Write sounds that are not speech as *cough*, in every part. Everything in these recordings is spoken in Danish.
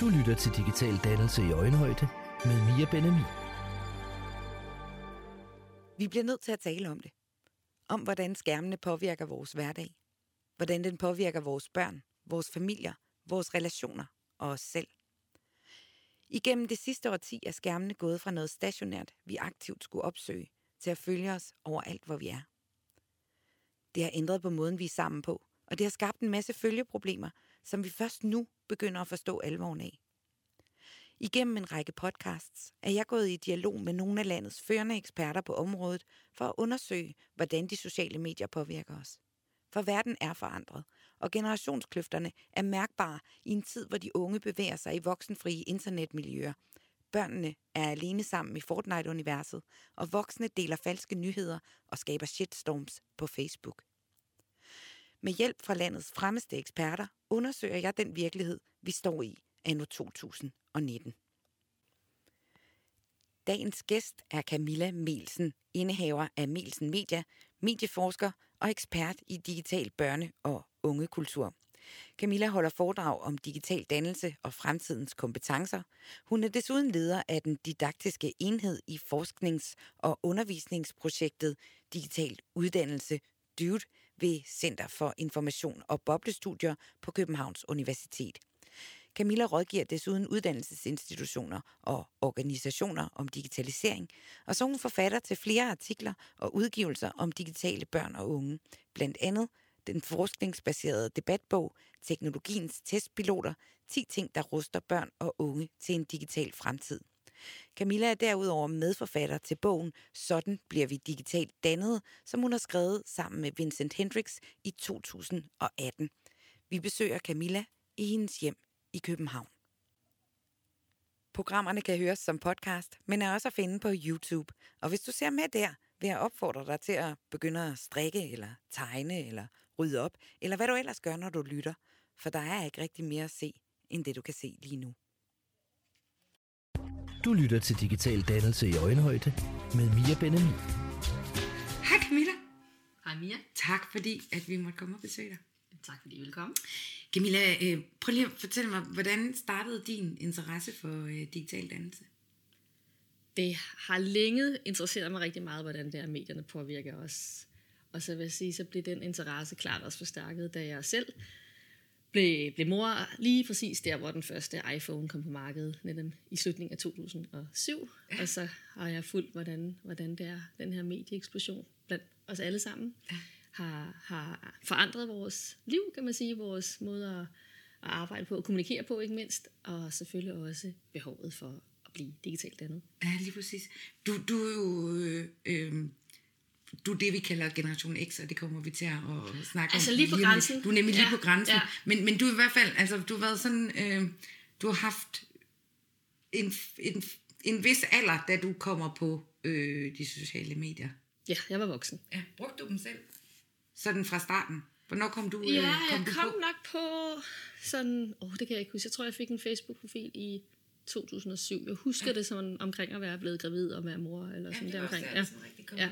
Du lytter til Digital Dannelse i Øjenhøjde med Mia Benami. Vi bliver nødt til at tale om det. Om hvordan skærmene påvirker vores hverdag. Hvordan den påvirker vores børn, vores familier, vores relationer og os selv. Igennem det sidste årti er skærmene gået fra noget stationært, vi aktivt skulle opsøge, til at følge os overalt, hvor vi er. Det har ændret på måden, vi er sammen på, og det har skabt en masse følgeproblemer, som vi først nu begynder at forstå alvoren af. Igennem en række podcasts er jeg gået i dialog med nogle af landets førende eksperter på området for at undersøge, hvordan de sociale medier påvirker os. For verden er forandret, og generationskløfterne er mærkbare i en tid, hvor de unge bevæger sig i voksenfrie internetmiljøer. Børnene er alene sammen i Fortnite-universet, og voksne deler falske nyheder og skaber shitstorms på Facebook. Med hjælp fra landets fremmeste eksperter undersøger jeg den virkelighed, vi står i anno 2019. Dagens gæst er Camilla Melsen, indehaver af Melsen Media, medieforsker og ekspert i digital børne- og ungekultur. Camilla holder foredrag om digital dannelse og fremtidens kompetencer. Hun er desuden leder af den didaktiske enhed i forsknings- og undervisningsprojektet Digital Uddannelse, DUDE, ved Center for Information og Boblestudier på Københavns Universitet. Camilla rådgiver desuden uddannelsesinstitutioner og organisationer om digitalisering, og så hun forfatter til flere artikler og udgivelser om digitale børn og unge, blandt andet den forskningsbaserede debatbog Teknologiens testpiloter, 10 ting, der ruster børn og unge til en digital fremtid. Camilla er derudover medforfatter til bogen Sådan bliver vi digitalt dannet, som hun har skrevet sammen med Vincent Hendricks i 2018. Vi besøger Camilla i hendes hjem i København. Programmerne kan høres som podcast, men er også at finde på YouTube. Og hvis du ser med der, vil jeg opfordre dig til at begynde at strikke, eller tegne, eller rydde op, eller hvad du ellers gør, når du lytter. For der er ikke rigtig mere at se, end det du kan se lige nu. Du lytter til Digital Dannelse i Øjenhøjde med Mia Benami. Hej Camilla. Hej Mia. Tak fordi, at vi måtte komme og besøge dig. Tak fordi I vil komme. Camilla, øh, prøv lige at fortælle mig, hvordan startede din interesse for øh, digital dannelse? Det har længe interesseret mig rigtig meget, hvordan det er, medierne påvirker os. Og så vil jeg sige, så blev den interesse klart også forstærket, da jeg selv blev, blev mor lige præcis der, hvor den første iPhone kom på markedet, netop i slutningen af 2007. Ja. Og så har jeg fulgt, hvordan, hvordan det er, den her medieeksplosion blandt os alle sammen, ja. har, har forandret vores liv, kan man sige, vores måde at, at arbejde på og kommunikere på, ikke mindst, og selvfølgelig også behovet for at blive digitalt dannet. Ja, lige præcis. Du, du er jo... Øh, øh du er det, vi kalder Generation X, og det kommer vi til at snakke altså om. lige på lige grænsen. Du er nemlig lige ja, på grænsen. Ja. Men, men du er i hvert fald, altså du har været sådan, øh, du har haft en, en, en vis alder, da du kommer på øh, de sociale medier. Ja, jeg var voksen. Ja, brugte du dem selv? Sådan fra starten? Hvornår kom du, Ja, øh, kom jeg du kom på? nok på sådan, åh, det kan jeg ikke huske. Jeg tror, jeg fik en Facebook-profil i 2007. Jeg husker ja. det sådan omkring at være blevet gravid og være mor, eller sådan der omkring. Ja. Ja.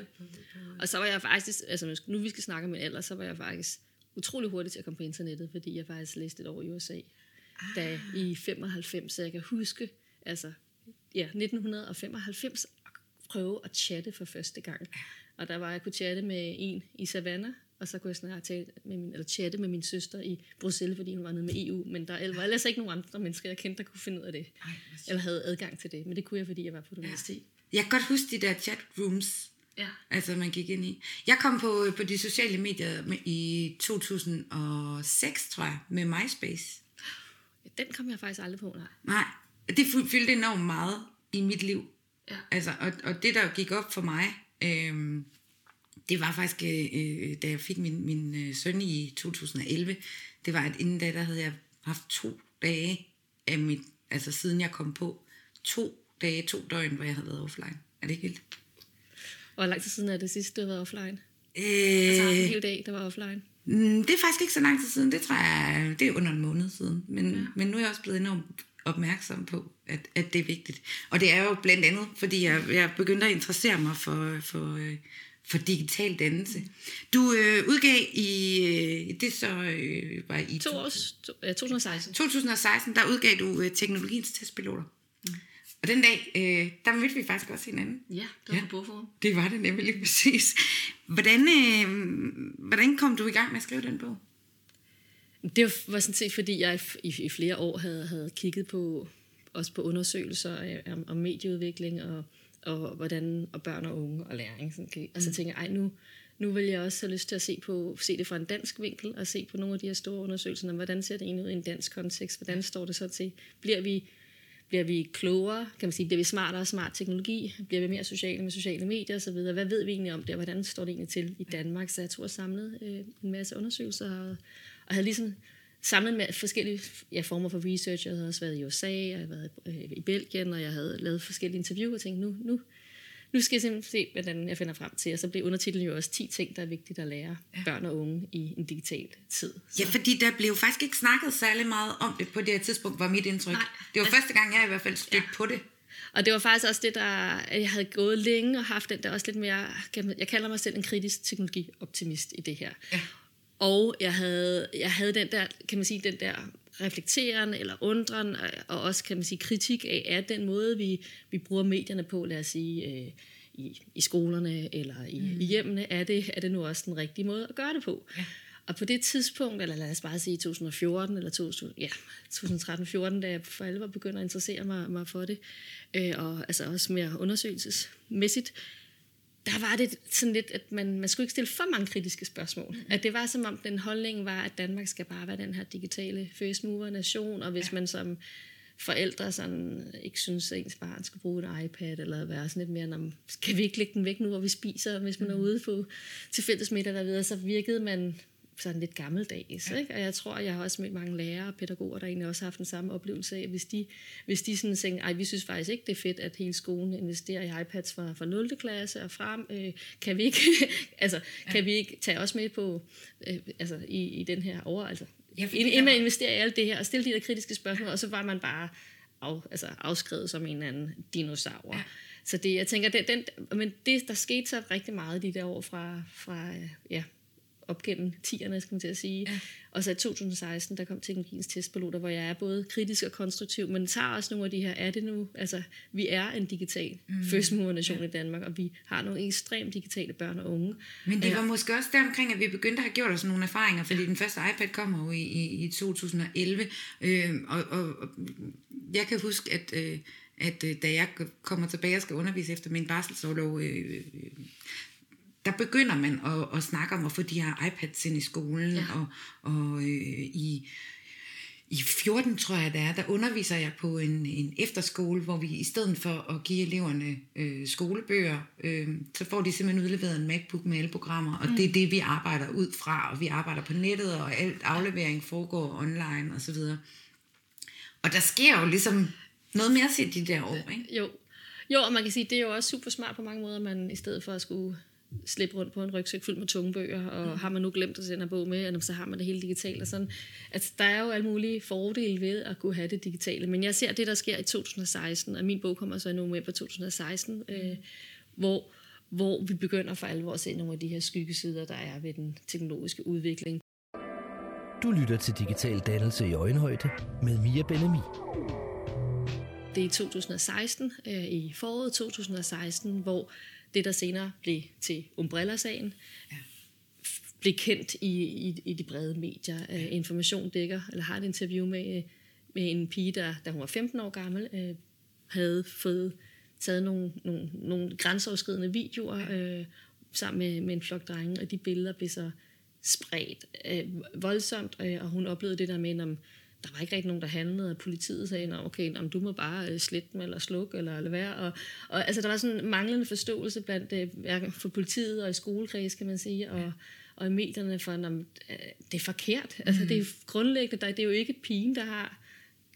Og så var jeg faktisk, altså nu vi skal snakke om min alder, så var jeg faktisk utrolig hurtig til at komme på internettet, fordi jeg faktisk læste et år i USA, ah. da i 95, så jeg kan huske, altså ja, 1995, at prøve at chatte for første gang. Og der var, jeg kunne chatte med en i Savannah, og så kunne jeg snart tale med min, eller chatte med min søster i Bruxelles, fordi hun var nede med EU, men der var ellers ikke nogen andre mennesker, jeg kendte, der kunne finde ud af det, Ej, eller havde adgang til det, men det kunne jeg, fordi jeg var på et universitet. Jeg kan godt huske de der chat rooms, Ja. altså man gik ind i. Jeg kom på, på de sociale medier med, i 2006, tror jeg, med MySpace. Den kom jeg faktisk aldrig på, nej. Nej, det fy- fyldte enormt meget i mit liv. Ja. Altså, og, og det, der gik op for mig, øhm, det var faktisk, øh, da jeg fik min, min øh, søn i 2011, det var, at inden da, der havde jeg haft to dage af mit, altså siden jeg kom på, to dage, to døgn, hvor jeg havde været offline. Er det ikke vildt? Og hvor lang tid siden er det sidste, du har været offline? Øh, Altså en hel dag, der var offline. Mm, Det er faktisk ikke så lang tid siden. Det tror jeg, det er under en måned siden. Men, ja. men nu er jeg også blevet enormt opmærksom på, at, at det er vigtigt. Og det er jo blandt andet, fordi jeg, jeg begyndte at interessere mig for, for, øh, for digital dannelse. Du øh, udgav i, øh, det så øh, var i To års, to, ja, 2016. 2016, der udgav du øh, teknologiens testpiloter. Mm. Og den dag, øh, der mødte vi faktisk også hinanden. Ja, det var Ja. på bogforum. Det var det nemlig *laughs* lige præcis. Hvordan, øh, hvordan kom du i gang med at skrive den bog? Det var- sådan set, fordi jeg i, i flere år havde, havde kigget på også på undersøgelser om, om medieudvikling og, og hvordan og børn og unge og læring. Sådan, kan- og så tænker jeg, ej, nu, nu vil jeg også have lyst til at se, på, se det fra en dansk vinkel og se på nogle af de her store undersøgelser. om, Hvordan ser det egentlig ud i en dansk kontekst? Hvordan står det så til? Bliver vi bliver vi klogere, kan man sige, bliver vi smartere og smart teknologi, bliver vi mere sociale med sociale medier osv. Hvad ved vi egentlig om det, og hvordan står det egentlig til i Danmark? Så jeg tog og samlede øh, en masse undersøgelser, og, og havde ligesom samlet med forskellige ja, former for research. Jeg havde også været i USA, jeg havde været øh, i Belgien, og jeg havde lavet forskellige interviewer og tænkte, nu, nu, nu skal jeg simpelthen se, hvordan jeg finder frem til. Og så blev undertitlen jo også 10 ting, der er vigtigt at lære børn og unge i en digital tid. Så. Ja, fordi der blev faktisk ikke snakket særlig meget om det på det her tidspunkt, var mit indtryk. Nej. Det var første gang, jeg i hvert fald stødte ja. på det. Og det var faktisk også det, der jeg havde gået længe og haft den der også lidt mere, jeg kalder mig selv en kritisk teknologioptimist i det her. Ja. Og jeg havde, jeg havde den der, kan man sige, den der reflekteren eller undren, og- og også, kan man sige, kritik af, er den måde, vi, vi bruger medierne på, lad os sige, øh, i, i skolerne eller i, mm. i hjemmene, er det, er det nu også den rigtige måde at gøre det på? Ja. Og på det tidspunkt, eller lad os bare sige 2014 eller 2000, ja, 2013-14, da jeg for alvor begynder at interessere mig, mig for det, øh, og altså også mere undersøgelsesmæssigt, der var det sådan lidt, at man, man skulle ikke stille for mange kritiske spørgsmål. Mm. At det var som om den holdning var, at Danmark skal bare være den her digitale first mover nation, og hvis ja. man som forældre sådan, ikke synes, at ens barn skal bruge en iPad, eller være sådan lidt mere, "Nå, kan vi ikke lægge den væk nu, hvor vi spiser, hvis man er ude på til fælles middag videre, så virkede man sådan lidt gammeldags. Ja. Ikke? Og jeg tror, jeg har også mødt mange lærere og pædagoger, der egentlig også har haft den samme oplevelse af, hvis de, hvis de sådan tænker, ej, vi synes faktisk ikke, det er fedt, at hele skolen investerer i iPads fra, fra 0. klasse og frem, øh, kan vi ikke, *laughs* altså, ja. kan vi ikke tage os med på, øh, altså, i, i den her over, altså, Ja, ja, inden, man investerer i alt det her, og stille de der kritiske spørgsmål, og så var man bare af, altså, afskrevet som en eller anden dinosaur. Ja. Så det, jeg tænker, det, den, men det, der skete så rigtig meget de der år fra, fra øh, ja, op gennem 10'erne, skal man til at sige. Ja. Og så i 2016, der kom teknologiens testpiloter, hvor jeg er både kritisk og konstruktiv, men tager også nogle af de her, er det nu, altså vi er en digital mm. first mover nation ja. i Danmark, og vi har nogle ekstremt digitale børn og unge. Men det var måske også der omkring, at vi begyndte at have gjort os nogle erfaringer, fordi den første iPad kommer jo i, i, i 2011, øh, og, og, og jeg kan huske, at, øh, at øh, da jeg kommer tilbage og skal undervise efter min barselsårlov, øh, øh, der begynder man at, at snakke om at få de her iPads ind i skolen, ja. og, og øh, i, i 14, tror jeg det er, der underviser jeg på en, en efterskole, hvor vi i stedet for at give eleverne øh, skolebøger, øh, så får de simpelthen udleveret en MacBook med alle programmer, og mm. det er det, vi arbejder ud fra, og vi arbejder på nettet, og alt aflevering foregår online osv. Og der sker jo ligesom noget mere til de der år, ikke? Jo. jo, og man kan sige, det er jo også super smart på mange måder, man i stedet for at skulle slippe rundt på en rygsæk fyldt med tunge bøger, og mm. har man nu glemt at sende en bog med, jamen, så har man det hele digitalt. Og sådan. Altså, der er jo alle mulige fordele ved at kunne have det digitale, men jeg ser det, der sker i 2016, og min bog kommer så i november 2016, øh, hvor, hvor vi begynder for alvor at se nogle af de her skyggesider, der er ved den teknologiske udvikling. Du lytter til Digital Dannelse i Øjenhøjde med Mia Benemi. Det er i 2016, øh, i foråret 2016, hvor det, der senere blev til Umbrella-sagen, ja. blev kendt i, i, i de brede medier. Ja. Uh, Information dækker, eller har et interview med, med en pige, der, da hun var 15 år gammel, uh, havde fået taget nogle, nogle, nogle grænseoverskridende videoer ja. uh, sammen med, med en flok drenge, og de billeder blev så spredt uh, voldsomt, uh, og hun oplevede det der med, om der var ikke rigtig nogen, der handlede, og politiet sagde, at okay, om du må bare øh, slette dem, eller slukke, eller lade være. Og, og, altså, der var sådan en manglende forståelse blandt øh, for politiet og i skolekreds, kan man sige, og, og i medierne for, at det er forkert. Altså, det er grundlæggende, der, det er jo ikke pigen, der har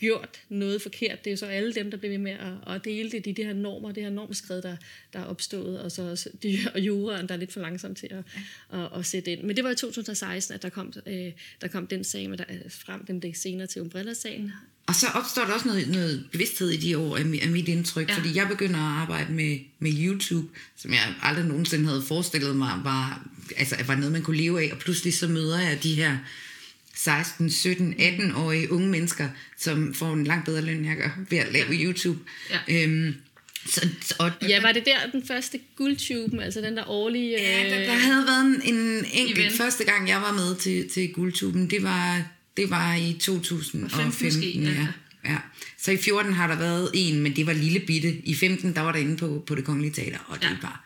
gjort noget forkert. Det er jo så alle dem, der bliver ved med at, at dele det, de, de her normer, det her normskred, der, der er opstået, og så også de, og juraen, der er lidt for langsom til at, ja. at, at, sætte ind. Men det var i 2016, at der kom, øh, der kom den sag med der, frem, den det senere til Umbrella-sagen. Og så opstår der også noget, noget bevidsthed i de år, af mit indtryk, ja. fordi jeg begynder at arbejde med, med YouTube, som jeg aldrig nogensinde havde forestillet mig, var, altså, var noget, man kunne leve af, og pludselig så møder jeg de her 16, 17, 18-årige unge mennesker, som får en langt bedre løn, end jeg gør, ved at lave ja. YouTube. Ja. Øhm, så, og, ja, var det der den første guldtube, altså den der årlige... Ja, der, der havde været en, en enkelt event. første gang, jeg var med til, til guldtuben. Det var, det var i 2015. Måske, ja. ja. Ja. Så i 14 har der været en, men det var lille bitte. I 15, der var der inde på, på det kongelige teater, og det ja. var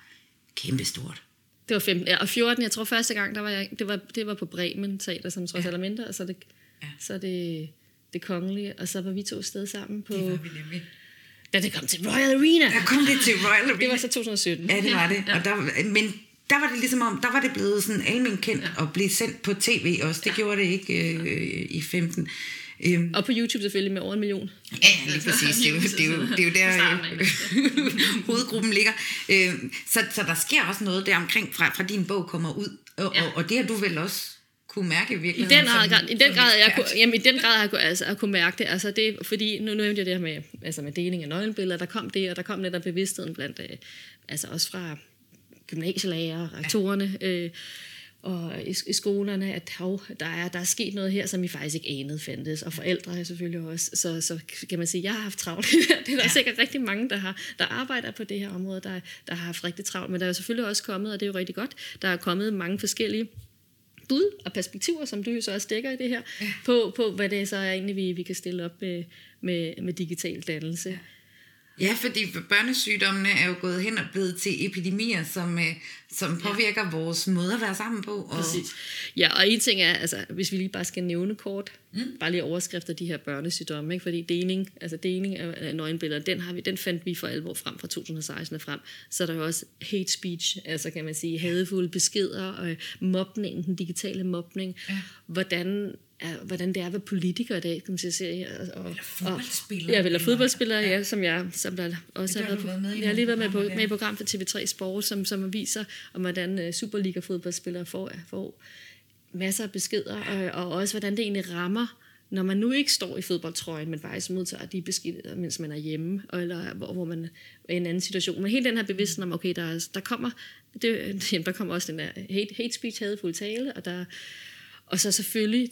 kæmpestort. Det var 15. Ja, og 14, jeg tror første gang, der var jeg, det, var, det var på Bremen Teater, som trods ja. alt mindre, og så det, ja. så det, det kongelige, og så var vi to sted sammen på... Det var vi nemlig. Da det kom til Royal Arena. Der kom det til Royal Arena. Det var så 2017. Ja, det var det. Ja. Og der, men der var det ligesom om, der var det blevet sådan almindeligt kendt ja. og blive sendt på tv også. Det ja. gjorde det ikke øh, i 15. Øhm. Og på YouTube selvfølgelig med over en million. Ja, lige præcis. Det er jo, det er jo, det er jo der *laughs* *laughs* hovedgruppen ligger. Øhm, så, så der sker også noget der omkring, fra, fra din bog kommer ud. Og, ja. og, og det har du vel også kunne mærke virkelig. I den grad, som, i den grad, jeg kunne, jamen, i den grad har jeg kunne, altså, jeg kunne mærke det. Altså, det fordi nu nævnte jeg det her med, altså med deling af nøgenbilleder, der kom det, og der kom netop bevidstheden blandt, øh, altså også fra gymnasielærer, rektorerne, ja. øh, og i, i skolerne, at hov, der, er, der er sket noget her, som I faktisk ikke anede fandtes, og forældre er selvfølgelig også. Så, så kan man sige, at jeg har haft travlt. *laughs* det er der ja. sikkert rigtig mange, der, har, der arbejder på det her område, der, der har haft rigtig travlt. Men der er selvfølgelig også kommet, og det er jo rigtig godt, der er kommet mange forskellige bud og perspektiver, som du jo så også dækker i det her, ja. på, på hvad det så er egentlig, vi, vi kan stille op med, med, med digital dannelse. Ja. Ja, fordi børnesygdommene er jo gået hen og blevet til epidemier, som, øh, som påvirker ja. vores måde at være sammen på. Og... Præcis. Ja, og en ting er, altså, hvis vi lige bare skal nævne kort, mm. bare lige overskrifter de her børnesygdomme, ikke? fordi deling, altså deling af nøgenbilleder, den, har vi, den fandt vi for alvor frem fra 2016 og frem. Så er der jo også hate speech, altså kan man sige, hadefulde beskeder, og mobning, den digitale mobning. Ja. Hvordan er, hvordan det er at være politiker i dag, kan man sige. Og, og, eller fodboldspillere. Ja, eller fodboldspillere, ja, som jeg som der også har været på. Med jeg har lige været med på, med i program for TV3 Sport, som, som viser, om hvordan uh, Superliga-fodboldspillere får, får masser af beskeder, og, og også hvordan det egentlig rammer, når man nu ikke står i fodboldtrøjen, men faktisk modtager de beskeder, mens man er hjemme, eller hvor, hvor man er i en anden situation. Men hele den her bevidsthed om, okay, der, der kommer det, *laughs* jamen, der kommer også den der hate, hate speech, hadefuld tale, og der og så selvfølgelig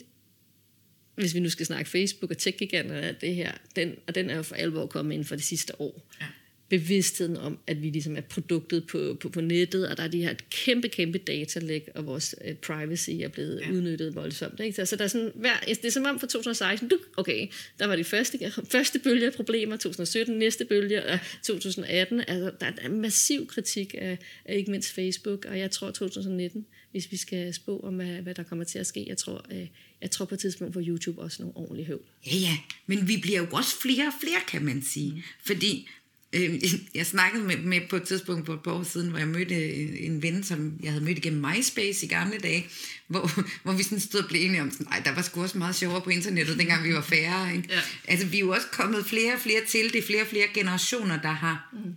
hvis vi nu skal snakke Facebook og tech og det her, den, og den er jo for alvor kommet ind for det sidste år. Ja. Bevidstheden om, at vi ligesom er produktet på, på, på nettet, og der er de her kæmpe, kæmpe datalæg, og vores uh, privacy er blevet ja. udnyttet voldsomt. Ikke? Så, så der er sådan, hver, det er som om for 2016, du, okay, der var de første, første bølge af problemer, 2017, næste bølge, og 2018. Altså, der er en massiv kritik af, af ikke mindst Facebook, og jeg tror 2019 hvis vi skal spå om, hvad, hvad der kommer til at ske. Jeg tror, øh, jeg tror på et tidspunkt på YouTube også nogle ordentlige høvl. Ja, ja, men vi bliver jo også flere og flere, kan man sige. Mm. Fordi øh, *laughs* jeg snakkede med, med på et tidspunkt for et par år siden, hvor jeg mødte en ven, som jeg havde mødt igennem MySpace i gamle dage, *laughs* hvor, hvor vi sådan stod og blev enige om, nej, der var sgu også meget sjovere på internettet, dengang vi var færre. Ikke? Ja. Altså, vi er jo også kommet flere og flere til. Det er flere og flere generationer, der har... Mm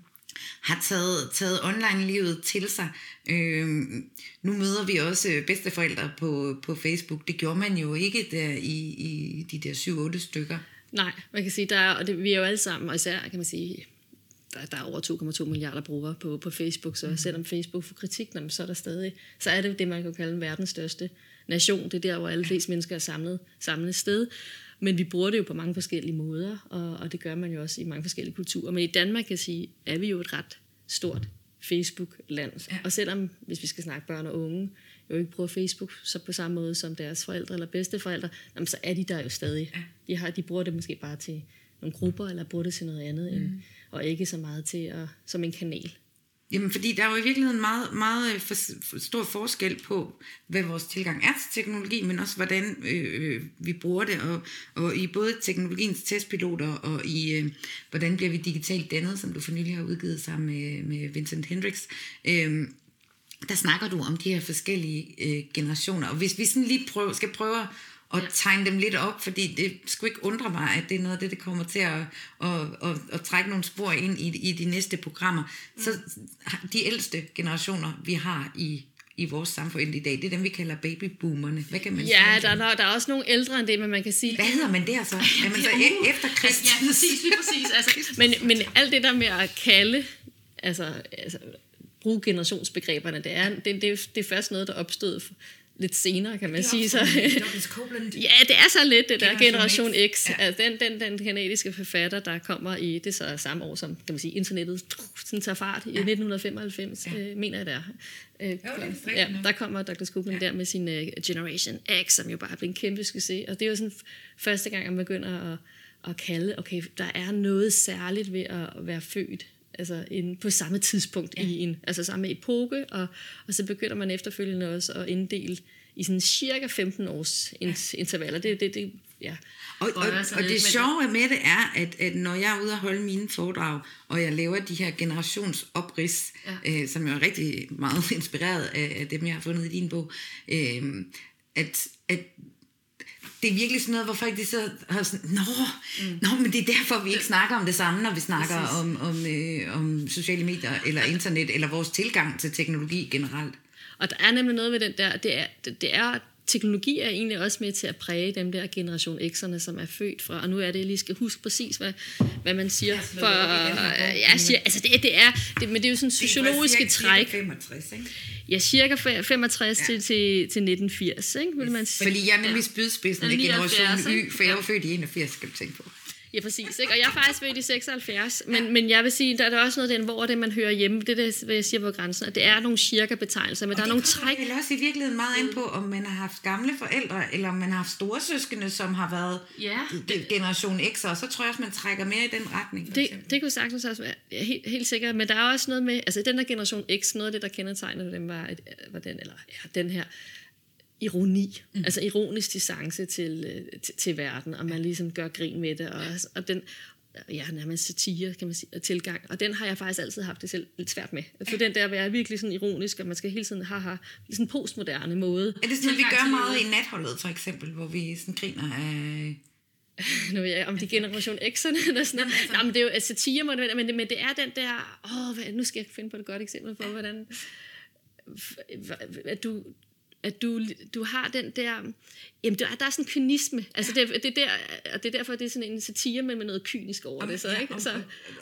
har taget, taget online-livet til sig. Øh, nu møder vi også bedsteforældre på, på Facebook. Det gjorde man jo ikke der i, i de der 7-8 stykker. Nej, man kan sige, der er, og det, vi er jo alle sammen, og især kan man sige, der, der er over 2,2 milliarder brugere på, på Facebook, så mm. selvom Facebook får kritik, så er der stadig, så er det det, man kan kalde en verdens største nation. Det er der, hvor alle flest mennesker er samlet, samlet sted. Men vi bruger det jo på mange forskellige måder, og, og det gør man jo også i mange forskellige kulturer. Men i Danmark kan jeg sige, er vi jo et ret stort Facebook-land. Ja. Og selvom, hvis vi skal snakke børn og unge, jo ikke bruger Facebook så på samme måde som deres forældre eller bedsteforældre, jamen, så er de der jo stadig. Ja. De, har, de bruger det måske bare til nogle grupper, eller bruger det til noget andet, mm. end, og ikke så meget til at, som en kanal. Jamen, fordi der er jo i virkeligheden meget, meget øh, for, for stor forskel på, hvad vores tilgang er til teknologi, men også hvordan øh, øh, vi bruger det, og, og i både teknologiens testpiloter, og i øh, hvordan bliver vi digitalt dannet, som du for nylig har udgivet sammen med, med Vincent Hendricks. Øh, der snakker du om de her forskellige øh, generationer, og hvis vi sådan lige prøver, skal prøve og tegne dem lidt op, fordi det skulle ikke undre mig, at det er noget af det, der kommer til at, at, at, at trække nogle spor ind i, i de næste programmer. Mm. Så de ældste generationer, vi har i i vores samfund i dag. Det er dem, vi kalder babyboomerne. Hvad kan man ja, sige? der, der, der er også nogle ældre end det, men man kan sige... Hvad hedder man der så? Er man så e- efter Krist? Ja, præcis, lige præcis. Altså, men, men alt det der med at kalde, altså, altså bruge generationsbegreberne, det er, det, det, det er først noget, der opstod lidt senere, kan man sige. Så, *laughs* ja, det er så lidt det der Generation X. X. Ja. Altså, den, den, den kanadiske forfatter, der kommer i, det så samme år som, kan man sige, internettet sådan tager fart i ja. 1995, ja. øh, mener jeg det er. Øh, jo, det ja, der kommer Dr. Copeland ja. der med sin uh, Generation X, som jo bare er blevet en kæmpe succes. Og det er jo sådan første gang, man begynder at, at kalde, okay, der er noget særligt ved at være født altså en, på samme tidspunkt ja. i en, altså samme epoke, og, og så begynder man efterfølgende også at inddele i sådan cirka 15 års intervaller. Det, det, det, ja. Og, og, og det sjove med det er, at, at når jeg er ude og holde mine foredrag, og jeg laver de her generationsoprids, ja. øh, som jeg er rigtig meget *laughs* inspireret af, af dem, jeg har fundet i din bog, øh, at, at det er virkelig sådan noget, hvor folk de så har sådan, nå, mm. nå, men det er derfor, vi ikke snakker om det samme, når vi snakker om, om, øh, om sociale medier, eller internet, eller vores tilgang til teknologi generelt. Og der er nemlig noget ved den der, det er, det, det er teknologi er egentlig også med til at præge dem der generation X'erne, som er født fra, og nu er det, jeg lige skal huske præcis, hvad, hvad man siger. For, jeg siger, altså det, det er, det, men det er jo sådan sociologiske træk. 65, ikke? Ja, cirka 65 ja. til, til, til 1980, ikke, vil man sige. Fordi jeg er nemlig spydspidsen af generation Y, for jeg var født i 81, skal du tænke på. Ja, præcis. Ikke? Og jeg er faktisk født i 76, men, ja. men jeg vil sige, der er der også noget den, hvor det, man hører hjemme, det er det, hvad jeg siger på grænsen, at det er nogle cirka-betegnelser, men og der er nogle træk. Det også i virkeligheden meget ind på, om man har haft gamle forældre, eller om man har haft storesøskende, som har været ja, det, generation X, og så tror jeg også, man trækker mere i den retning. Det, det kunne sagtens også være ja, helt, helt sikkert, men der er også noget med, altså den der generation X, noget af det, der kendetegnede dem, var, var den, eller ja, den her ironi, mm. altså ironisk distance til, øh, til, til verden, og man ligesom gør grin med det, og, og den, ja, nærmest satire, kan man sige, tilgang. Og den har jeg faktisk altid haft det selv lidt svært med. For den der at være virkelig sådan ironisk, og man skal hele tiden have, have sådan en postmoderne måde. Er det sådan, vi gør meget i natholdet, for eksempel, hvor vi sådan griner af... nu ved jeg om de generation X'erne eller sådan noget. Altså- Nej, men det er jo satire, men det, men det er den der, åh, hvad, nu skal jeg finde på et godt eksempel på, hvordan at du, at du, du har den der, jamen der, der er sådan en kynisme, altså det, det, der, og det er derfor, det er sådan en satire, men med noget kynisk over det, så, ikke? Så,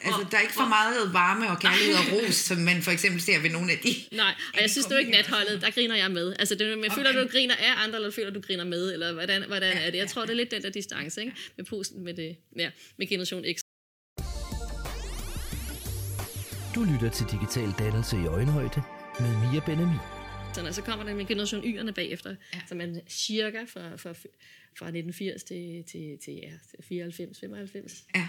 altså, der er ikke for meget varme og kærlighed og *laughs* ros, som man for eksempel ser ved nogle af de... Nej, og jeg synes, du er ikke natholdet, der griner jeg med. Altså, det, men okay. føler du, griner af andre, eller føler du, griner med, eller hvordan, hvordan er det? Jeg tror, det er lidt den der distance, ikke? Med posten, med, det, ja, med Generation X. Du lytter til Digital Dannelse i Øjenhøjde med Mia Benami og så kommer der med generation Y'erne bagefter, ja. som er cirka fra, fra, fra 1980 til, til, til, ja, til 94, 95. Ja.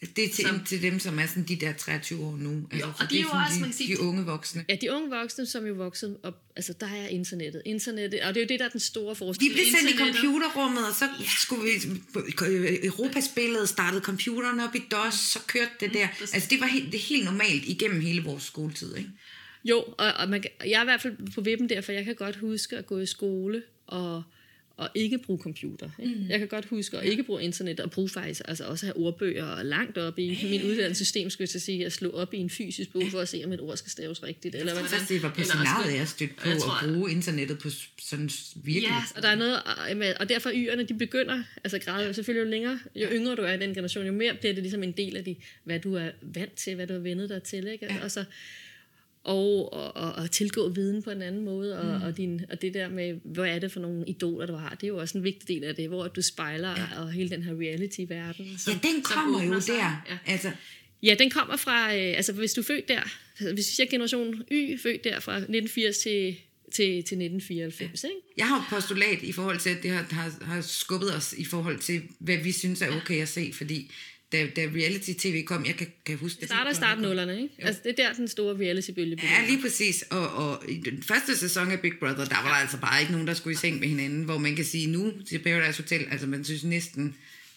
Det er til, som, til dem, som er sådan de der 23 år nu. Altså, jo, og det er jo også, de, man sige, de unge voksne. Ja, de unge voksne, som jo vokset op, altså der er internettet. Internettet, og det er jo det, der er den store forskel. Vi blev sendt i computerrummet, og så ja. skulle vi, Europaspillet startede computeren op i DOS, så kørte det der. Mm, altså det var helt, det helt normalt igennem hele vores skoletid, ikke? Jo, og, og man, jeg er i hvert fald på vippen der, for jeg kan godt huske at gå i skole og, og ikke bruge computer. Ikke? Mm. Jeg kan godt huske at ikke bruge internet og bruge faktisk altså også have ordbøger langt op i min uddannelsessystem, skulle jeg sige, at slå op i en fysisk bog for at se, om et ord skal staves rigtigt. Eller jeg tror, det var på seminaret, jeg stødte på jeg tror, at bruge internettet på sådan virkelig. Ja, og der er noget, og derfor yerne, de begynder, altså græde, selvfølgelig jo længere, jo yngre du er i den generation, jo mere bliver det ligesom en del af de, hvad du er vant til, hvad du har vendet dig til. Ikke? Ja. Og så, og, og, og tilgå viden på en anden måde, og, mm. og, din, og det der med, hvad er det for nogle idoler, du har, det er jo også en vigtig del af det, hvor du spejler ja. og hele den her reality-verden. Som, ja, den kommer jo sig. der. Ja. Altså. ja, den kommer fra, øh, altså hvis du er født der, hvis vi siger generation Y, født der fra 1980 til til, til 1994. Ikke? Jeg har et postulat i forhold til, at det har, har, har skubbet os i forhold til, hvad vi synes er okay at se, fordi da, da reality-tv kom, jeg kan, kan huske det. Starter i starten nullerne, ikke? Jo. Altså, det er der, den store reality-bølge Ja, lige præcis. Og, og i den første sæson af Big Brother, der var der altså bare ikke nogen, der skulle i seng med hinanden, hvor man kan sige nu til Paradise Hotel, altså man synes næsten,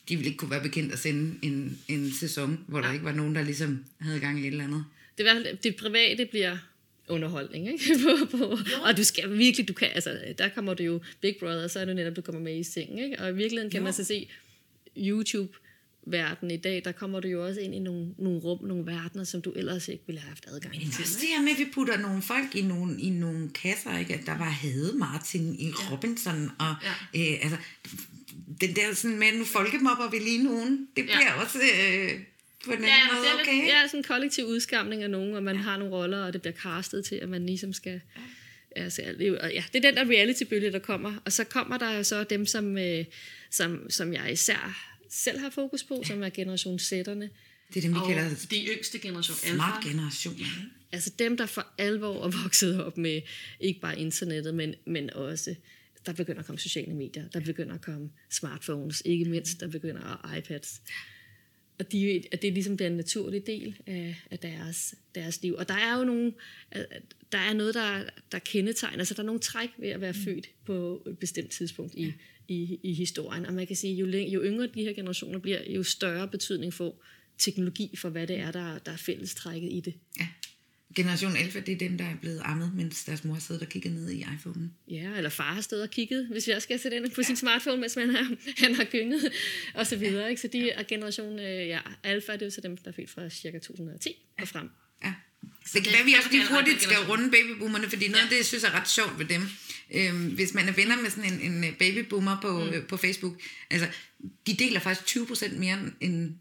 de ville ikke kunne være bekendt at sende en, en sæson, hvor ja. der ikke var nogen, der ligesom havde gang i et eller andet. Det, det private bliver underholdning, ikke? *laughs* på, på. Og du skal virkelig, du kan, altså, der kommer du jo Big Brother, så er det netop, du kommer med i sengen, ikke? Og i virkeligheden kan jo. man så se YouTube, verden i dag, der kommer du jo også ind i nogle, nogle rum, nogle verdener, som du ellers ikke ville have haft adgang til. Men det det her med, at vi putter nogle folk i nogle, i nogle kasser, ikke? at der var Hade Martin i ja. Robinson, og ja. øh, altså, den der sådan med, nu folkemobber vi lige nogen, det bliver ja. også øh, på den ja, anden måde, det er okay? Lidt, ja, sådan en kollektiv udskamning af nogen, og man ja. har nogle roller, og det bliver castet til, at man ligesom skal... Ja. Altså, ja, det er den der reality-bølge, der kommer. Og så kommer der så dem, som, øh, som, som jeg især selv har fokus på, ja. som er generation Z'erne. Det er dem, vi og kalder de yngste generation Smart generation. Ja. Altså dem, der for alvor er vokset op med ikke bare internettet, men, men også der begynder at komme sociale medier, der begynder at komme smartphones, ikke mindst, der begynder iPads. Og de, at det er ligesom den naturlige del af, af deres, deres liv. Og der er jo nogle, der er noget, der, der kendetegner, altså der er nogle træk ved at være født på et bestemt tidspunkt i, i, i historien. Og man kan sige, jo, jo yngre de her generationer bliver, jo større betydning får teknologi for, hvad det er, der, der er fællestrækket i det. Ja. Generation Alpha, det er dem, der er blevet ammet, mens deres mor sidder og kigger ned i iPhone. Ja, eller far har stået og kigget, hvis vi også skal sætte ind på ja. sin smartphone, mens man har, *laughs* han har gynget, og så videre. Ikke? Så de er generation øh, ja, Alpha, det er jo så dem, der er født fra cirka 2010 og frem. Ja. Det kan være, vi også lige hurtigt skal runde babyboomerne, fordi noget ja. af det, jeg synes er ret sjovt ved dem, øhm, hvis man er venner med sådan en, en babyboomer på, mm. øh, på Facebook, altså, de deler faktisk 20% mere end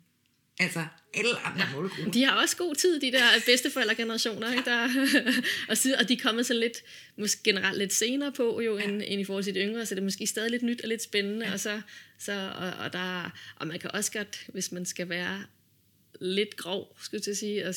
altså alle andre ja. målgrupper. De har også god tid, de der bedsteforældregenerationer, ikke? Der, *laughs* og, og de er kommet så lidt, måske generelt lidt senere på, jo, ja. end, end i forhold til de yngre, så det er måske stadig lidt nyt og lidt spændende, ja. og, så, så, og, og, der, og man kan også godt, hvis man skal være lidt grov, skulle jeg sige, og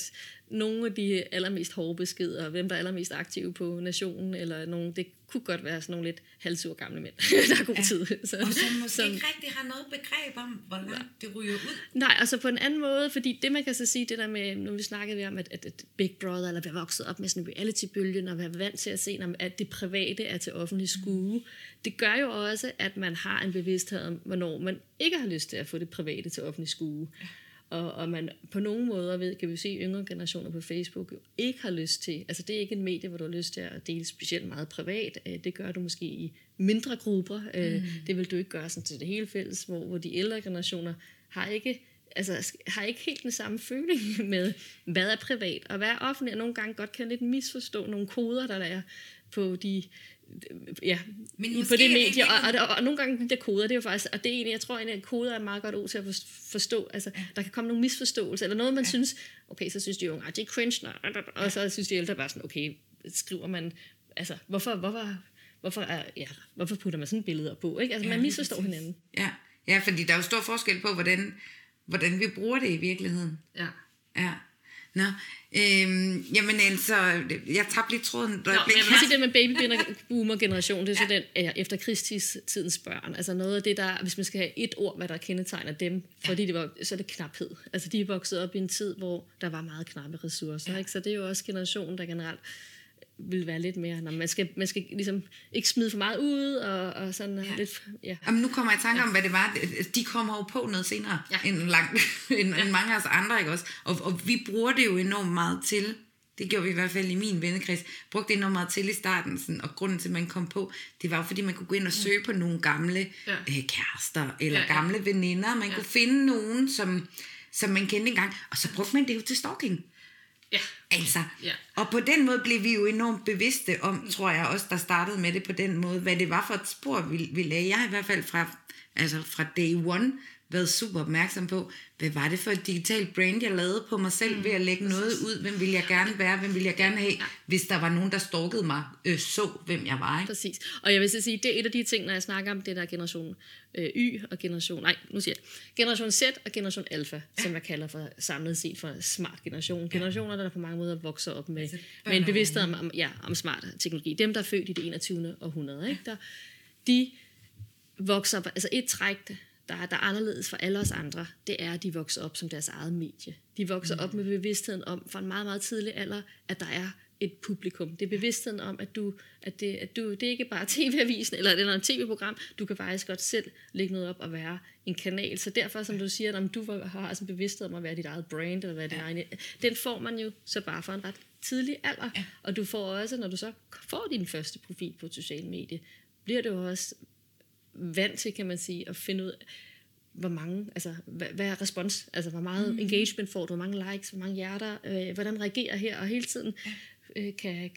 nogle af de allermest hårde beskeder, hvem der er allermest aktive på nationen, eller nogen, det kunne godt være sådan nogle lidt halvsure gamle mænd, *laughs* der har god ja. tid. Så, og som måske som, ikke rigtig har noget begreb om, hvor langt det ryger ud. Nej, altså på en anden måde, fordi det man kan så sige, det der med, nu vi snakkede om, at, at, at Big Brother, eller være vokset op med sådan en reality-bølge, og være vant til at se, at det private er til offentlig skue, mm. det gør jo også, at man har en bevidsthed om, hvornår man ikke har lyst til at få det private til offentlig skue. Ja og, og man på nogle måder ved, kan vi se, yngre generationer på Facebook ikke har lyst til, altså det er ikke en medie, hvor du har lyst til at dele specielt meget privat, øh, det gør du måske i mindre grupper, øh, mm. det vil du ikke gøre sådan til det hele fælles, hvor, hvor de ældre generationer har ikke altså, har ikke helt den samme føling *laughs* med, hvad er privat? Og hvad er offentligt, og nogle gange godt kan lidt misforstå nogle koder, der er på de ja, Men på det medie, og, og, og, og, nogle gange de der koder, det er jo faktisk, og det er egentlig, jeg tror egentlig, at koder er meget godt ord til at forstå, altså, ja. der kan komme nogle misforståelser, eller noget, man ja. synes, okay, så synes de unge, at det er cringe, og så synes de ældre bare sådan, okay, skriver man, altså, hvorfor, hvorfor, hvorfor, er, ja, hvorfor putter man sådan billeder på, ikke? Altså, ja, man misforstår hinanden. Ja. ja, fordi der er jo stor forskel på, hvordan, hvordan vi bruger det i virkeligheden. Ja. Ja. Nå, øhm, jamen altså, jeg tabte lige tråden. Nå, jeg vil sige det med babyboomer-generation, *laughs* det er så ja. den ja, efter krigstidens børn. Altså noget af det, der, hvis man skal have et ord, hvad der kendetegner dem, fordi det var, så er det knaphed. Altså de er vokset op i en tid, hvor der var meget knappe ressourcer. Ja. Ikke? Så det er jo også generationen, der generelt vil være lidt mere, når man skal, man skal ligesom ikke smide for meget ud, og, og sådan ja. lidt, ja. Jamen, nu kommer jeg i tanke ja. om, hvad det var. De kommer jo på noget senere, ja. end, langt, *laughs* end, ja. end mange af os andre, ikke også? Og, og vi bruger det jo enormt meget til, det gjorde vi i hvert fald i min vennekreds, brugte det enormt meget til i starten, sådan, og grunden til, at man kom på, det var jo, fordi man kunne gå ind og søge på nogle gamle ja. øh, kærester, eller ja, ja. gamle veninder, man ja. kunne finde nogen, som, som man kendte engang, og så brugte man det jo til stalking. Ja. Altså. Ja. Og på den måde blev vi jo enormt bevidste om, tror jeg også, der startede med det på den måde, hvad det var for et spor, vi, vi lagde. Jeg i hvert fald fra, altså fra day one været super opmærksom på, hvad var det for et digitalt brand, jeg lavede på mig selv mm, ved at lægge præcis. noget ud? Hvem ville jeg gerne være? Hvem ville jeg gerne have? Ja. Hvis der var nogen, der stalkede mig, øh, så hvem jeg var. Ikke? Præcis. Og jeg vil så sige, det er et af de ting, når jeg snakker om det der generation øh, Y og generation, nej, nu siger jeg, generation Z og generation Alpha, ja. som jeg kalder for samlet set for smart generation. Generationer, der på mange måder vokser op med, altså, med en bevidsthed om, om, ja, om smart teknologi. Dem, der er født i det 21. århundrede, ikke? Der, de vokser altså et træk, der, der er anderledes for alle os andre, det er, at de vokser op som deres eget medie. De vokser mm. op med bevidstheden om, fra en meget, meget tidlig alder, at der er et publikum. Det er bevidstheden om, at du, at det, at du, det er ikke bare *laughs* tv-avisen eller, eller en tv-program. Du kan faktisk godt selv lægge noget op og være en kanal. Så derfor, som du siger, om du har altså en bevidsthed om at være dit eget brand, eller være din ja. egen, den får man jo så bare for en ret tidlig alder. Ja. Og du får også, når du så får din første profil på sociale medier, bliver du også vant til, kan man sige, at finde ud af, hvor mange, altså, hvad, hvad er respons, altså, hvor meget mm. engagement får du, hvor mange likes, hvor mange hjerter, øh, hvordan reagerer her, og hele tiden øh, kan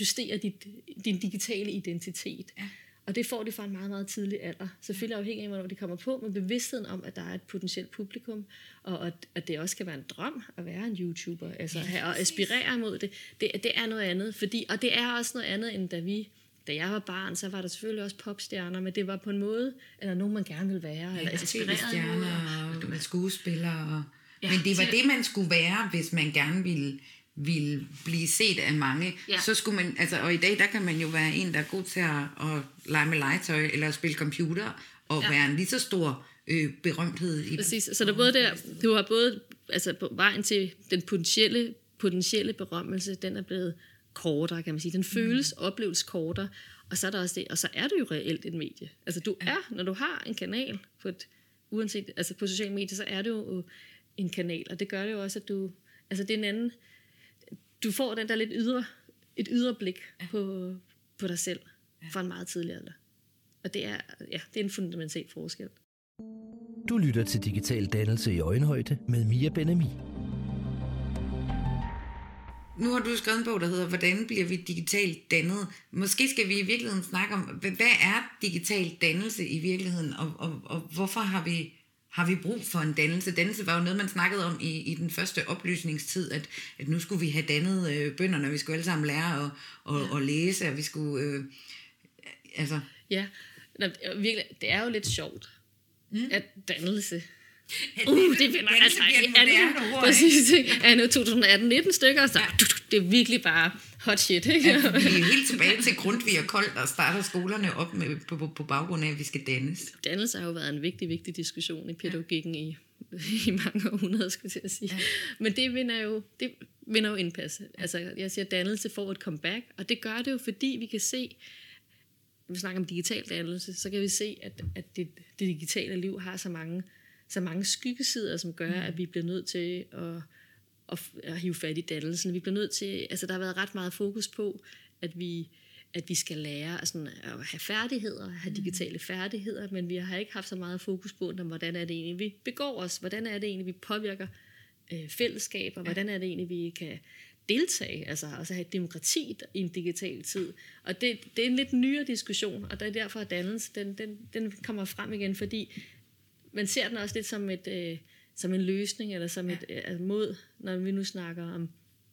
justere dit, din digitale identitet. Ja. Og det får de fra en meget, meget tidlig alder. Selvfølgelig afhængig af, hvornår de kommer på, men bevidstheden om, at der er et potentielt publikum, og at det også kan være en drøm at være en YouTuber, altså ja, og aspirere imod det, det, det er noget andet. Fordi, og det er også noget andet, end da vi da jeg var barn, så var der selvfølgelig også popstjerner, men det var på en måde, eller nogen, man gerne ville være. Ja, eller tv-stjerner og, og skuespillere. Ja, men det var det, man skulle være, hvis man gerne ville ville blive set af mange, ja. så skulle man, altså, og i dag, der kan man jo være en, der er god til at, at lege med legetøj, eller spille computer, og ja. være en lige så stor øh, berømthed. I Præcis, så der både der, du har både, altså på vejen til den potentielle, potentielle berømmelse, den er blevet kortere, kan man sige. Den føles, mm. opleves kortere, og så er der også det, og så er du jo reelt et medie. Altså du er, når du har en kanal på et, uanset, altså på sociale medier, så er du jo en kanal, og det gør det jo også, at du, altså det er en anden, du får den der lidt ydre, et ydre blik ja. på, på dig selv ja. fra en meget tidlig alder. Og det er, ja, det er en fundamental forskel. Du lytter til Digital Dannelse i Øjenhøjde med Mia Benami. Nu har du skrevet en bog, der hedder Hvordan bliver vi digitalt dannet? Måske skal vi i virkeligheden snakke om, hvad er digital dannelse i virkeligheden, og, og, og hvorfor har vi har vi brug for en dannelse? Dannelse var jo noget, man snakkede om i, i den første oplysningstid, at, at nu skulle vi have dannet øh, bønderne, vi skulle alle sammen lære at, og, ja. og læse, og vi skulle... Øh, altså... Ja, Nå, virkelig, det er jo lidt sjovt, mm. at dannelse Uh, det finder altså er præcis, er nu 2018-19 stykker, så ja. det er virkelig bare hot shit. Ikke? Ja, vi er helt tilbage til Grundtvig og Kold, og starter skolerne op med, på, på, på baggrund af, at vi skal dannes. Dannelse har jo været en vigtig, vigtig diskussion i pædagogikken ja. i, *laughs* i mange århundreder, skulle jeg sige. Ja. Men det vinder jo, det vinder jo indpas. Altså, jeg siger, dannelse får et comeback, og det gør det jo, fordi vi kan se, når vi snakker om digital dannelse, så kan vi se, at, at det, det digitale liv har så mange så mange skyggesider, som gør, mm. at vi bliver nødt til at, at, at hive fat i dannelsen. Vi bliver nødt til, altså der har været ret meget fokus på, at vi, at vi skal lære altså, at have færdigheder, have mm. digitale færdigheder, men vi har ikke haft så meget fokus på, hvordan er det egentlig, vi begår os, hvordan er det egentlig, vi påvirker øh, fællesskaber, hvordan er det egentlig, vi kan deltage, altså, altså have et demokrati i en digital tid. Og det, det er en lidt nyere diskussion, og der er derfor, at dannelse, den, den, den kommer frem igen, fordi man ser den også lidt som, et, øh, som en løsning, eller som ja. et øh, mod, når vi nu snakker om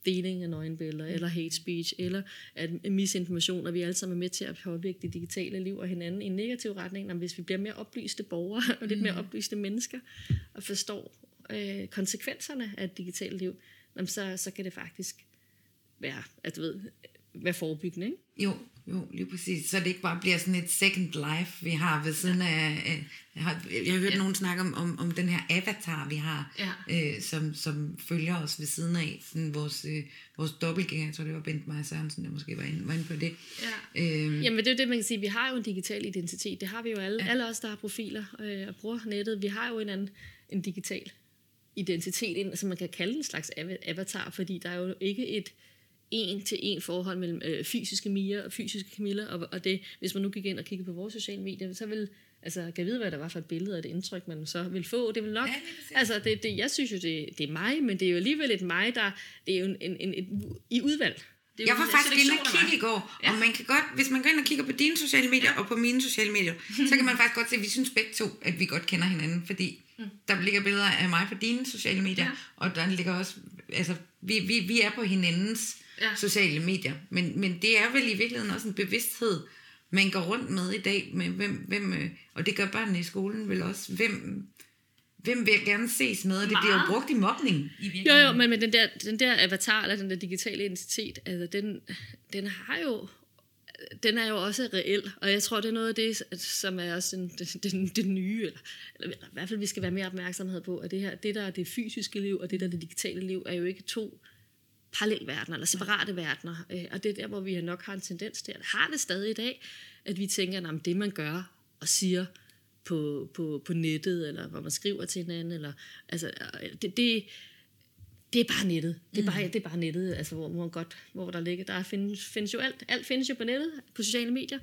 deling af nøgenbilleder, mm. eller hate speech, eller at misinformation, og vi alle sammen er med til at påvirke det digitale liv og hinanden i en negativ retning, når hvis vi bliver mere oplyste borgere, *laughs* og lidt mere mm. oplyste mennesker, og forstår øh, konsekvenserne af et digitalt liv, så, så kan det faktisk være, at du ved, være forebyggende, ikke? Jo, jo, lige præcis. Så det ikke bare bliver sådan et second life, vi har ved siden ja. af... Jeg har, jeg har hørt ja. nogen snakke om, om, om den her avatar, vi har, ja. øh, som, som følger os ved siden af. Sådan vores, øh, vores dobbeltgænger, jeg tror det var Bent Maja Sørensen, der måske var inde, var inde på det. Ja. Øhm. Jamen det er jo det, man kan sige. Vi har jo en digital identitet. Det har vi jo alle. Ja. Alle os, der har profiler øh, og bruger nettet. Vi har jo en, anden, en digital identitet, som man kan kalde en slags avatar, fordi der er jo ikke et en til en forhold mellem øh, fysiske Mia og fysiske Camilla, og, og det, hvis man nu gik ind og kiggede på vores sociale medier, så vil altså, kan vide, hvad der var for et billede og et indtryk, man så vil få. Det vil nok, ja, altså, det, det, jeg synes jo, det, det er mig, men det er jo alligevel et mig, der, det er jo en, en, en, en i udvalg. Det er jeg var faktisk inde og kigge i går, ja. og man kan godt, hvis man går ind og kigger på dine sociale medier ja. og på mine sociale medier, så kan man faktisk godt se, at vi synes begge to, at vi godt kender hinanden, fordi mm. der ligger billeder af mig på dine sociale medier, ja. og der ligger også, altså, vi, vi, vi er på hinandens ja. sociale medier. Men, men det er vel i virkeligheden også en bevidsthed, man går rundt med i dag, med hvem, hvem øh, og det gør børnene i skolen vel også, hvem, hvem vil gerne ses med, og det bliver jo brugt i mobning. I jo, jo, men, men den, der, den der avatar, eller den der digitale identitet, altså den, den har jo den er jo også reel, og jeg tror, det er noget af det, som er også den, den, den, den nye, eller, eller i hvert fald vi skal være mere opmærksomhed på, at det her, det der er det fysiske liv, og det der er det digitale liv, er jo ikke to parallelverdener eller separate verdener. Øh, og det er der, hvor vi nok har en tendens til, at har det stadig i dag, at vi tænker, at det man gør og siger på, på, på nettet, eller hvor man skriver til hinanden, eller, altså, det, det, det er bare nettet. Det er bare, mm. det er bare nettet, altså, hvor, hvor, godt, hvor der ligger. Der findes, findes jo alt. Alt findes jo på nettet, på sociale medier.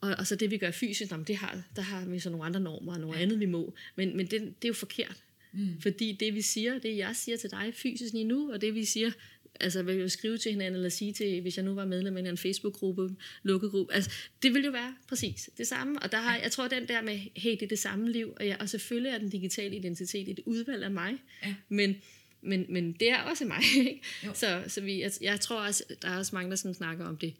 Og, og så det, vi gør fysisk, jamen, det har, der har vi så nogle andre normer og noget ja. andet, vi må. Men, men det, det er jo forkert. Mm. Fordi det, vi siger, det jeg siger til dig fysisk lige nu, og det, vi siger altså vil jo skrive til hinanden, eller sige til, hvis jeg nu var medlem af en Facebook-gruppe, lukket gruppe, altså det vil jo være præcis det samme, og der har, jeg tror den der med, hey, det er det samme liv, og, jeg, og selvfølgelig er den digitale identitet et udvalg af mig, ja. men, men, men det er også mig, ikke? Så, så vi, jeg, jeg tror også, der er også mange, der sådan snakker om det,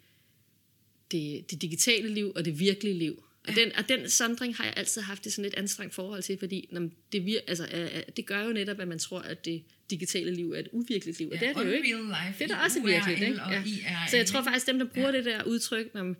det, det digitale liv og det virkelige liv, og, den, og den sondring har jeg altid haft det sådan et anstrengt forhold til, fordi når det, vir, altså, det gør jo netop, at man tror, at det digitale liv er et uvirkeligt liv, og ja, det er det jo ikke. Life, det er da også virkeligt. Ikke? Ja. Så jeg tror faktisk, dem, der bruger ja. det der udtryk, når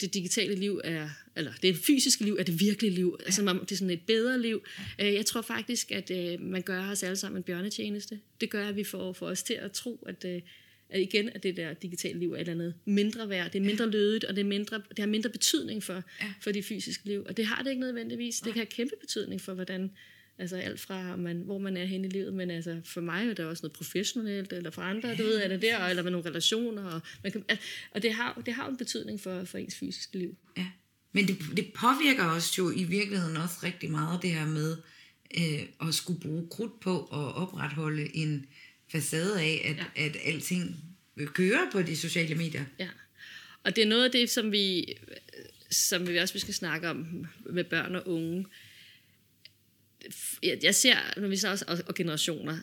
det digitale liv er, eller det fysiske liv er det virkelige liv, ja. altså det er sådan et bedre liv. Ja. Øh, jeg tror faktisk, at øh, man gør os alle sammen en bjørnetjeneste. Det gør, at vi får, får os til at tro, at øh, at igen at det der digitale liv er et eller andet mindre værd, det er mindre ja. lødigt, og det, er mindre, det har mindre betydning for, ja. for det fysiske liv. Og det har det ikke nødvendigvis. Nej. Det kan have kæmpe betydning for, hvordan, altså alt fra, man, hvor man er hen i livet, men altså for mig er der også noget professionelt, eller for andre, du ved, er det der, eller med nogle relationer, og, man kan, og det har, det har en betydning for, for ens fysiske liv. Ja. Men det, det påvirker os jo i virkeligheden også rigtig meget, det her med øh, at skulle bruge krudt på at opretholde en, facade af, at, ja. at alting kører på de sociale medier. Ja. Og det er noget af det, som vi, som vi også skal snakke om med børn og unge. Jeg ser, når vi så også og generationer,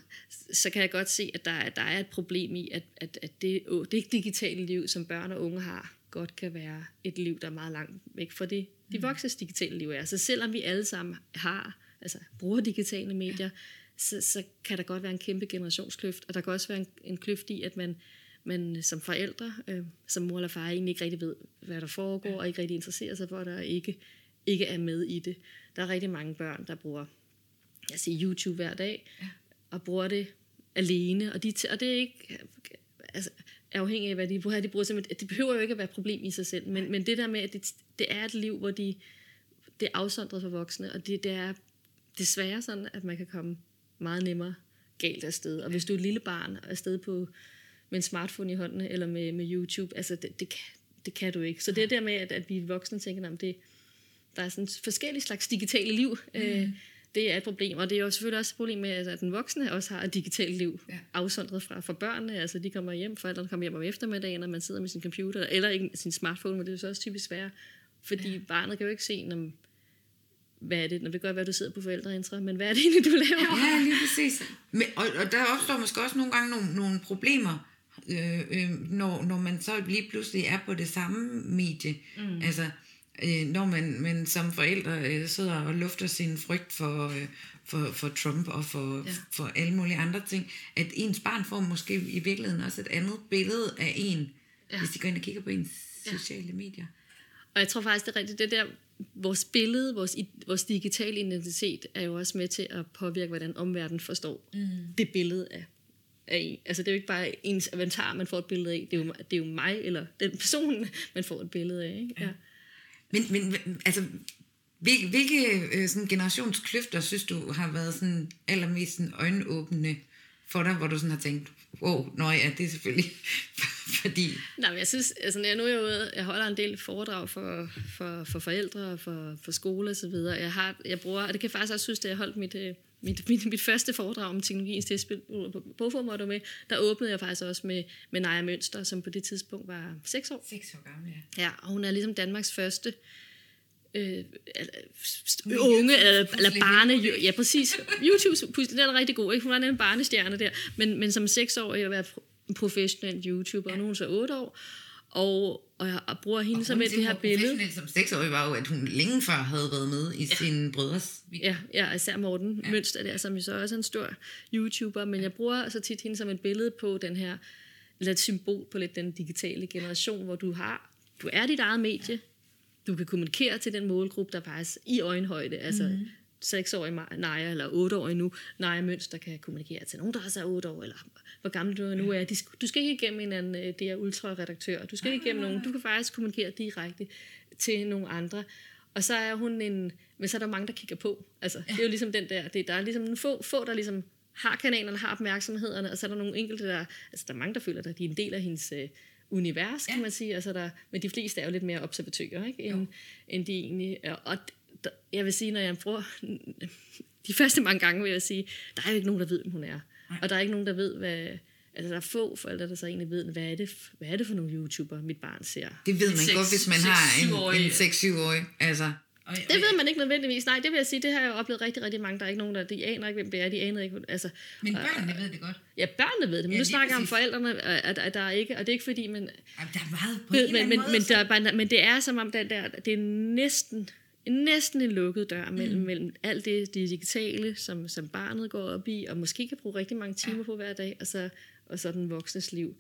så kan jeg godt se, at der, der er et problem i, at, at, at det, det digitale liv, som børn og unge har, godt kan være et liv, der er meget langt væk fra det, de mm. voksnes digitale liv er. Så selvom vi alle sammen har, altså bruger digitale medier, ja så, så kan der godt være en kæmpe generationskløft, og der kan også være en, en kløft i, at man, man som forældre, øh, som mor eller far, egentlig ikke rigtig ved, hvad der foregår, ja. og ikke rigtig interesserer sig for det, og ikke, ikke er med i det. Der er rigtig mange børn, der bruger jeg siger, YouTube hver dag, ja. og bruger det alene, og, de, og det er ikke altså, afhængigt af, hvad de bruger. De bruger simpelthen, det behøver jo ikke at være et problem i sig selv, men, men det der med, at det, det er et liv, hvor de, det er afsondret for voksne, og det, det er desværre sådan, at man kan komme meget nemmere galt afsted. Og hvis du er et lille barn afsted på, med en smartphone i hånden eller med, med YouTube, altså det, det, kan, det kan du ikke. Så det er der med, at, at vi voksne tænker, at det, der er sådan forskellige slags digitale liv. Mm. Øh, det er et problem, og det er jo selvfølgelig også et problem med, at den voksne også har et digitalt liv, ja. afsondret fra, fra børnene. Altså de kommer hjem, forældrene kommer hjem om eftermiddagen, og man sidder med sin computer, eller ikke sin smartphone, men det er jo så også typisk svært, fordi ja. barnet kan jo ikke se, når hvad er det, når det gør, hvad du sidder på forældreintra, men hvad er det egentlig, du laver? Ja, lige præcis. *laughs* Men, og, og der opstår måske også nogle gange nogle, nogle problemer, øh, øh, når, når man så lige pludselig er på det samme medie. Mm. Altså, øh, når man, man som forældre øh, sidder og lufter sin frygt for, øh, for, for Trump og for, ja. for alle mulige andre ting, at ens barn får måske i virkeligheden også et andet billede af en, ja. hvis de går ind og kigger på ens ja. sociale medier. Og jeg tror faktisk, det er rigtigt, det der vores billede, vores, vores digitale identitet, er jo også med til at påvirke, hvordan omverdenen forstår mm. det billede af, af en. Altså det er jo ikke bare ens avatar, man får et billede af. Det er jo, det er jo mig, eller den person, man får et billede af. Ikke? Ja. Men, men altså, hvilke, hvilke øh, sådan generationskløfter synes du har været sådan allermest sådan øjenåbne for dig, hvor du sådan har tænkt, wow, nå ja, det er selvfølgelig *laughs* fordi... Nej, men jeg synes, altså når jeg nu er ude, jeg holder en del foredrag for, for, for forældre og for, for skole og så videre. Jeg, har, jeg bruger, og det kan jeg faktisk også synes, da jeg holdt mit, øh, mit, mit, mit første foredrag om teknologiens tilspil på Boform, med, der åbnede jeg faktisk også med, med Naja Mønster, som på det tidspunkt var 6 år. 6 år gammel, ja. Ja, og hun er ligesom Danmarks første øh, unge eller, eller barne... Ja, præcis. YouTube, det er rigtig god. Ikke? Hun var en barnestjerne der. Men, men som seksårig at være professionel YouTuber, ja. og nu er hun så otte år. Og, og jeg bruger hende så med det her billede. som seksårig var jo, at hun længe før havde været med i ja. sin brødres Ja, ja, især Morten ja. Mønster der, som jo så også er en stor YouTuber. Men jeg bruger så tit hende som et billede på den her, eller et symbol på lidt den digitale generation, hvor du har, du er dit eget medie, ja du kan kommunikere til den målgruppe, der faktisk i øjenhøjde, altså mm-hmm. 6-årig Naja, eller 8-årig nu, Naja Møns, der kan kommunikere til nogen, der også er 8 år, eller hvor gammel du nu er. Du skal ikke igennem en anden øh, det er ultra-redaktør. Du skal ikke igennem nogen. Du kan faktisk kommunikere direkte til nogle andre. Og så er hun en... Men så er der mange, der kigger på. Altså, ja. det er jo ligesom den der... Det, der er ligesom en få, få, der ligesom har kanalerne, har opmærksomhederne, og så er der nogle enkelte, der... Altså, der er mange, der føler, at de er en del af hendes øh, univers, kan ja. man sige. Altså, der, men de fleste er jo lidt mere observatører, ikke? End, end de egentlig... Og der, jeg vil sige, når jeg bruger... De første mange gange vil jeg sige, der er jo ikke nogen, der ved, hvem hun er. Nej. Og der er ikke nogen, der ved, hvad... Altså, der er få forældre, der så egentlig ved, hvad er det, hvad er det for nogle YouTuber, mit barn ser. Det ved man 6, godt, hvis man 6, har en, en 6-7-årig. Altså. Det ved man ikke nødvendigvis. Nej, det vil jeg sige, det har jeg oplevet rigtig, rigtig mange. Der er ikke nogen, der de aner ikke, hvem det er. De aner ikke, altså, men børnene og, ved det godt. Ja, børnene ved det. Men ja, nu snakker jeg om forældrene, at, at, der er ikke, og det er ikke fordi, man... Jamen, der er meget på men, men, men, men, der er men det er som om, der, der, det er næsten næsten en lukket dør mellem, mm. mellem alt det, det digitale, som, som barnet går op i, og måske kan bruge rigtig mange timer på hver dag, og så, og så den voksnes liv.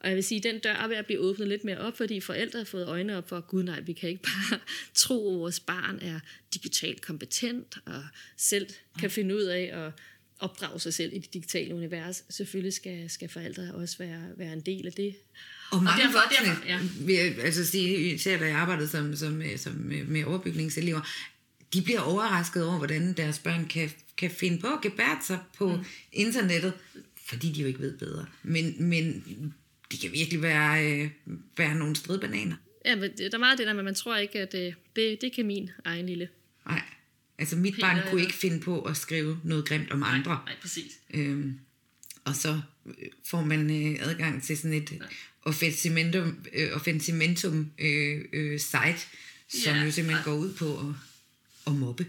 Og jeg vil sige, at den dør er ved at blive åbnet lidt mere op, fordi forældre har fået øjnene op for, gud nej, vi kan ikke bare *laughs* tro, at vores barn er digitalt kompetent, og selv kan finde ud af at opdrage sig selv i det digitale univers. Selvfølgelig skal, skal forældre også være, være en del af det. Og mange og derfor, voksne, derfor, ja. vil jeg altså sige, især da jeg arbejdede som, som, som med overbygningselever, de bliver overrasket over, hvordan deres børn kan, kan finde på at gebære sig på mm. internettet, fordi de jo ikke ved bedre. Men, men de kan virkelig være, øh, være nogle stridbananer. Ja, men der er meget det der at man tror ikke, at øh, det, det kan min egen lille. Nej, altså mit Peter, barn kunne ikke finde på at skrive noget grimt om andre. Nej, nej præcis. Øhm, og så øh, får man øh, adgang til sådan et offensimentum, øh, offensimentum øh, øh, site, som ja. jo simpelthen går ud på at, at mobbe.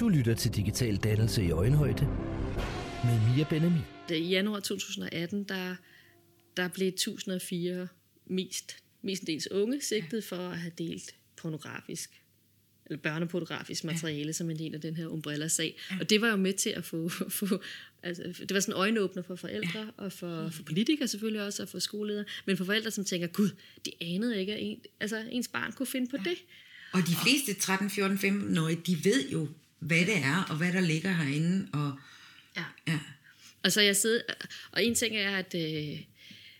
Du lytter til Digital Dannelse i Øjenhøjde med Mia Benami. I januar 2018, der, der blev 1004 mest, mestendels unge sigtet for at have delt pornografisk børnepornografisk materiale ja. som en del af den her umbrella-sag. Ja. Og det var jo med til at få, *laughs* få altså, det var sådan en øjenåbner for forældre, ja. og for, for politikere selvfølgelig også, og for skoleledere, men for forældre, som tænker, gud, de anede ikke, at en, altså, ens barn kunne finde på ja. det. Og de fleste 13, 14, 15 år, de ved jo, hvad det er, og hvad der ligger herinde. Og, ja. ja. Og så jeg sidder, og en ting er, at øh,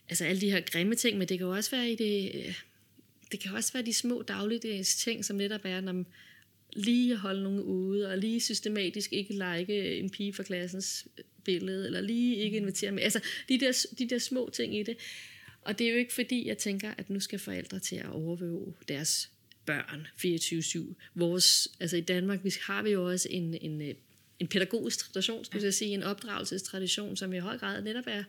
altså alle de her grimme ting, men det kan jo også være i det, øh, det kan også være de små dagligdags ting, som netop er, når man lige holde nogen ude, og lige systematisk ikke like en pige fra klassens billede, eller lige ikke invitere med. Altså, de der, de der små ting i det. Og det er jo ikke fordi, jeg tænker, at nu skal forældre til at overvåge deres børn 24-7. Vores, altså i Danmark vi har vi jo også en, en, en pædagogisk tradition, skulle jeg sige, en opdragelsestradition, som i høj grad netop er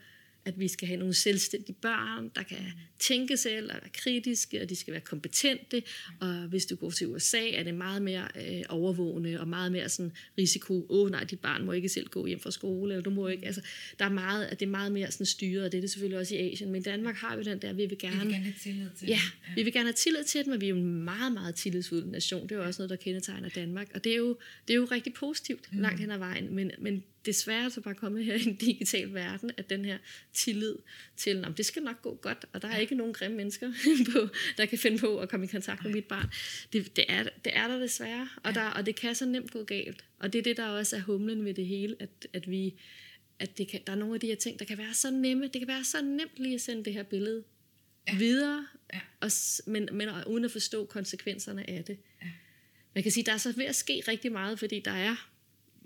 at vi skal have nogle selvstændige børn, der kan tænke selv og være kritiske, og de skal være kompetente. Og hvis du går til USA, er det meget mere øh, overvågende og meget mere sådan risiko. Åh oh, nej, dit barn må ikke selv gå hjem fra skole, eller du må ikke. Altså, der er meget, at det er meget mere sådan styret, og det er det selvfølgelig også i Asien. Men i Danmark har vi den der, vi vil gerne... Vi vil gerne have tillid til ja, ja, vi vil gerne have tillid til dem, og vi er jo en meget, meget tillidsfuld nation. Det er jo også noget, der kendetegner Danmark. Og det er jo, det er jo rigtig positivt mm. langt hen ad vejen. Men, men desværre så bare kommet her i en digital verden, at den her tillid til, at det skal nok gå godt, og der er ikke nogen grimme mennesker, *laughs* på, der kan finde på at komme i kontakt med mit barn. Det, det, er, det er der desværre, og, der, og det kan så nemt gå galt. Og det er det, der også er humlen ved det hele, at, at vi at det kan, der er nogle af de her ting, der kan være så nemme. Det kan være så nemt lige at sende det her billede ja. videre, ja. Og, men, men uden at forstå konsekvenserne af det. Ja. Man kan sige, der er så ved at ske rigtig meget, fordi der er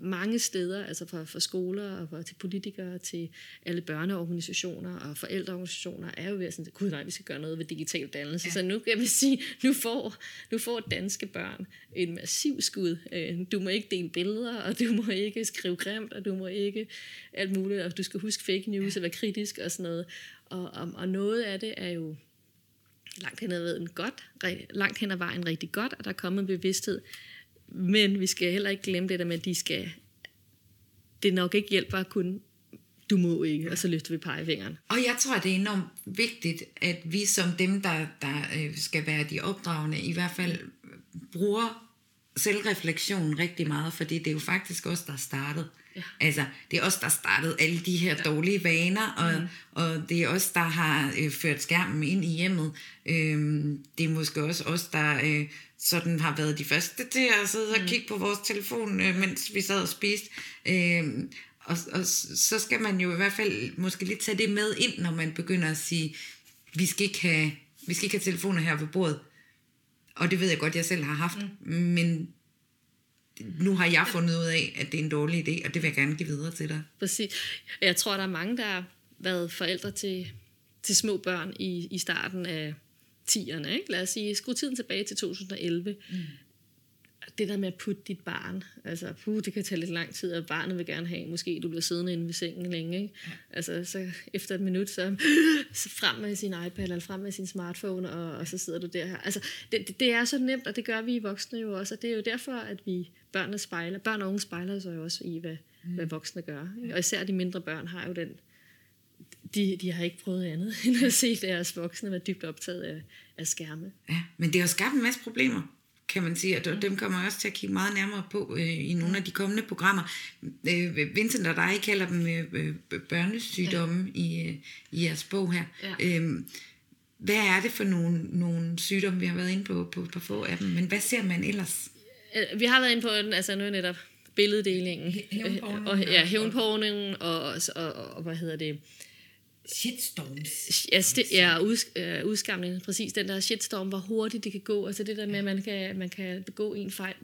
mange steder, altså fra, fra skoler og fra, til politikere, til alle børneorganisationer og forældreorganisationer, er jo ved at sige, gud nej, vi skal gøre noget ved digital dannelse. Ja. Så nu kan vi sige, nu får, nu får danske børn en massiv skud. Øh, du må ikke dele billeder, og du må ikke skrive grimt, og du må ikke alt muligt, og du skal huske fake news ja. og være kritisk og sådan noget. Og, og, og noget af det er jo langt hen ad vejen godt, langt hen ad vejen rigtig godt, og der er kommet en bevidsthed men vi skal heller ikke glemme det der med, at de skal... Det nok ikke hjælper at kunne du må ikke, og så løfter vi pegefingeren. Og jeg tror, det er enormt vigtigt, at vi som dem, der, der øh, skal være de opdragende, i hvert fald bruger selvreflektion rigtig meget, fordi det er jo faktisk os, der startede. Ja. Altså, det er os, der startede alle de her ja. dårlige vaner, og, mm. og det er os, der har øh, ført skærmen ind i hjemmet. Øhm, det er måske også os, der øh, sådan har været de første til at sidde mm. og kigge på vores telefon, øh, mens vi sad og spiste. Øhm, og, og så skal man jo i hvert fald måske lidt tage det med ind, når man begynder at sige, vi skal ikke have, vi skal ikke have telefoner her ved bordet. Og det ved jeg godt, jeg selv har haft. Mm. Men nu har jeg fundet ud af, at det er en dårlig idé, og det vil jeg gerne give videre til dig. Præcis. Jeg tror, der er mange, der har været forældre til, til små børn i, i starten af 10'erne. Ikke? Lad os sige, skru tiden tilbage til 2011. Mm det der med at putte dit barn, altså puh, det kan tage lidt lang tid, og barnet vil gerne have, måske du bliver siddende inde ved sengen længe, ikke? Altså så efter et minut, så, så frem med sin iPad, eller frem med sin smartphone, og, og så sidder du der her. Altså det, det, det er så nemt, og det gør vi i voksne jo også, og det er jo derfor, at vi børnene spejler, børn og unge spejler sig jo også i, hvad, mm. hvad voksne gør. Ikke? Og især de mindre børn har jo den, de, de har ikke prøvet andet, *laughs* end at se deres voksne være dybt optaget af, af skærme. Ja, men det har skabt en masse problemer kan man sige, og dem kommer jeg også til at kigge meget nærmere på øh, i nogle af de kommende programmer. Øh, Vincent og dig kalder dem øh, børnesygdomme ja. i, øh, i jeres bog her. Ja. Øh, hvad er det for nogle, nogle sygdomme, vi har været inde på, på, på få af dem, men hvad ser man ellers? Øh, vi har været inde på den, altså nu er netop billeddelingen, hævnporningen, og, ja, hævnporningen, og, og, og, og, hvad hedder det, shitstorms. Ja, sti- ja ud, øh, udskamning, præcis. Den der shitstorm, hvor hurtigt det kan gå. Altså det der med, at man kan, man kan begå en fejl.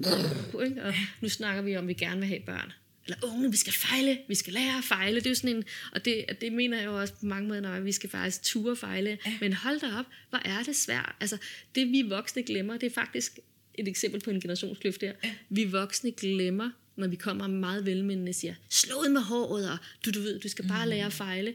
Ikke? Og nu snakker vi om, at vi gerne vil have børn. Eller unge, vi skal fejle, vi skal lære at fejle. Det er jo sådan en, og det, det mener jeg jo også på mange måder, når vi skal faktisk ture fejle. Ja. Men hold da op, hvor er det svært. Altså det vi voksne glemmer, det er faktisk et eksempel på en generationskløft der. Ja. Vi voksne glemmer, når vi kommer meget velmændende og siger, slå ud med håret, og du, du ved, du skal bare mm. lære at fejle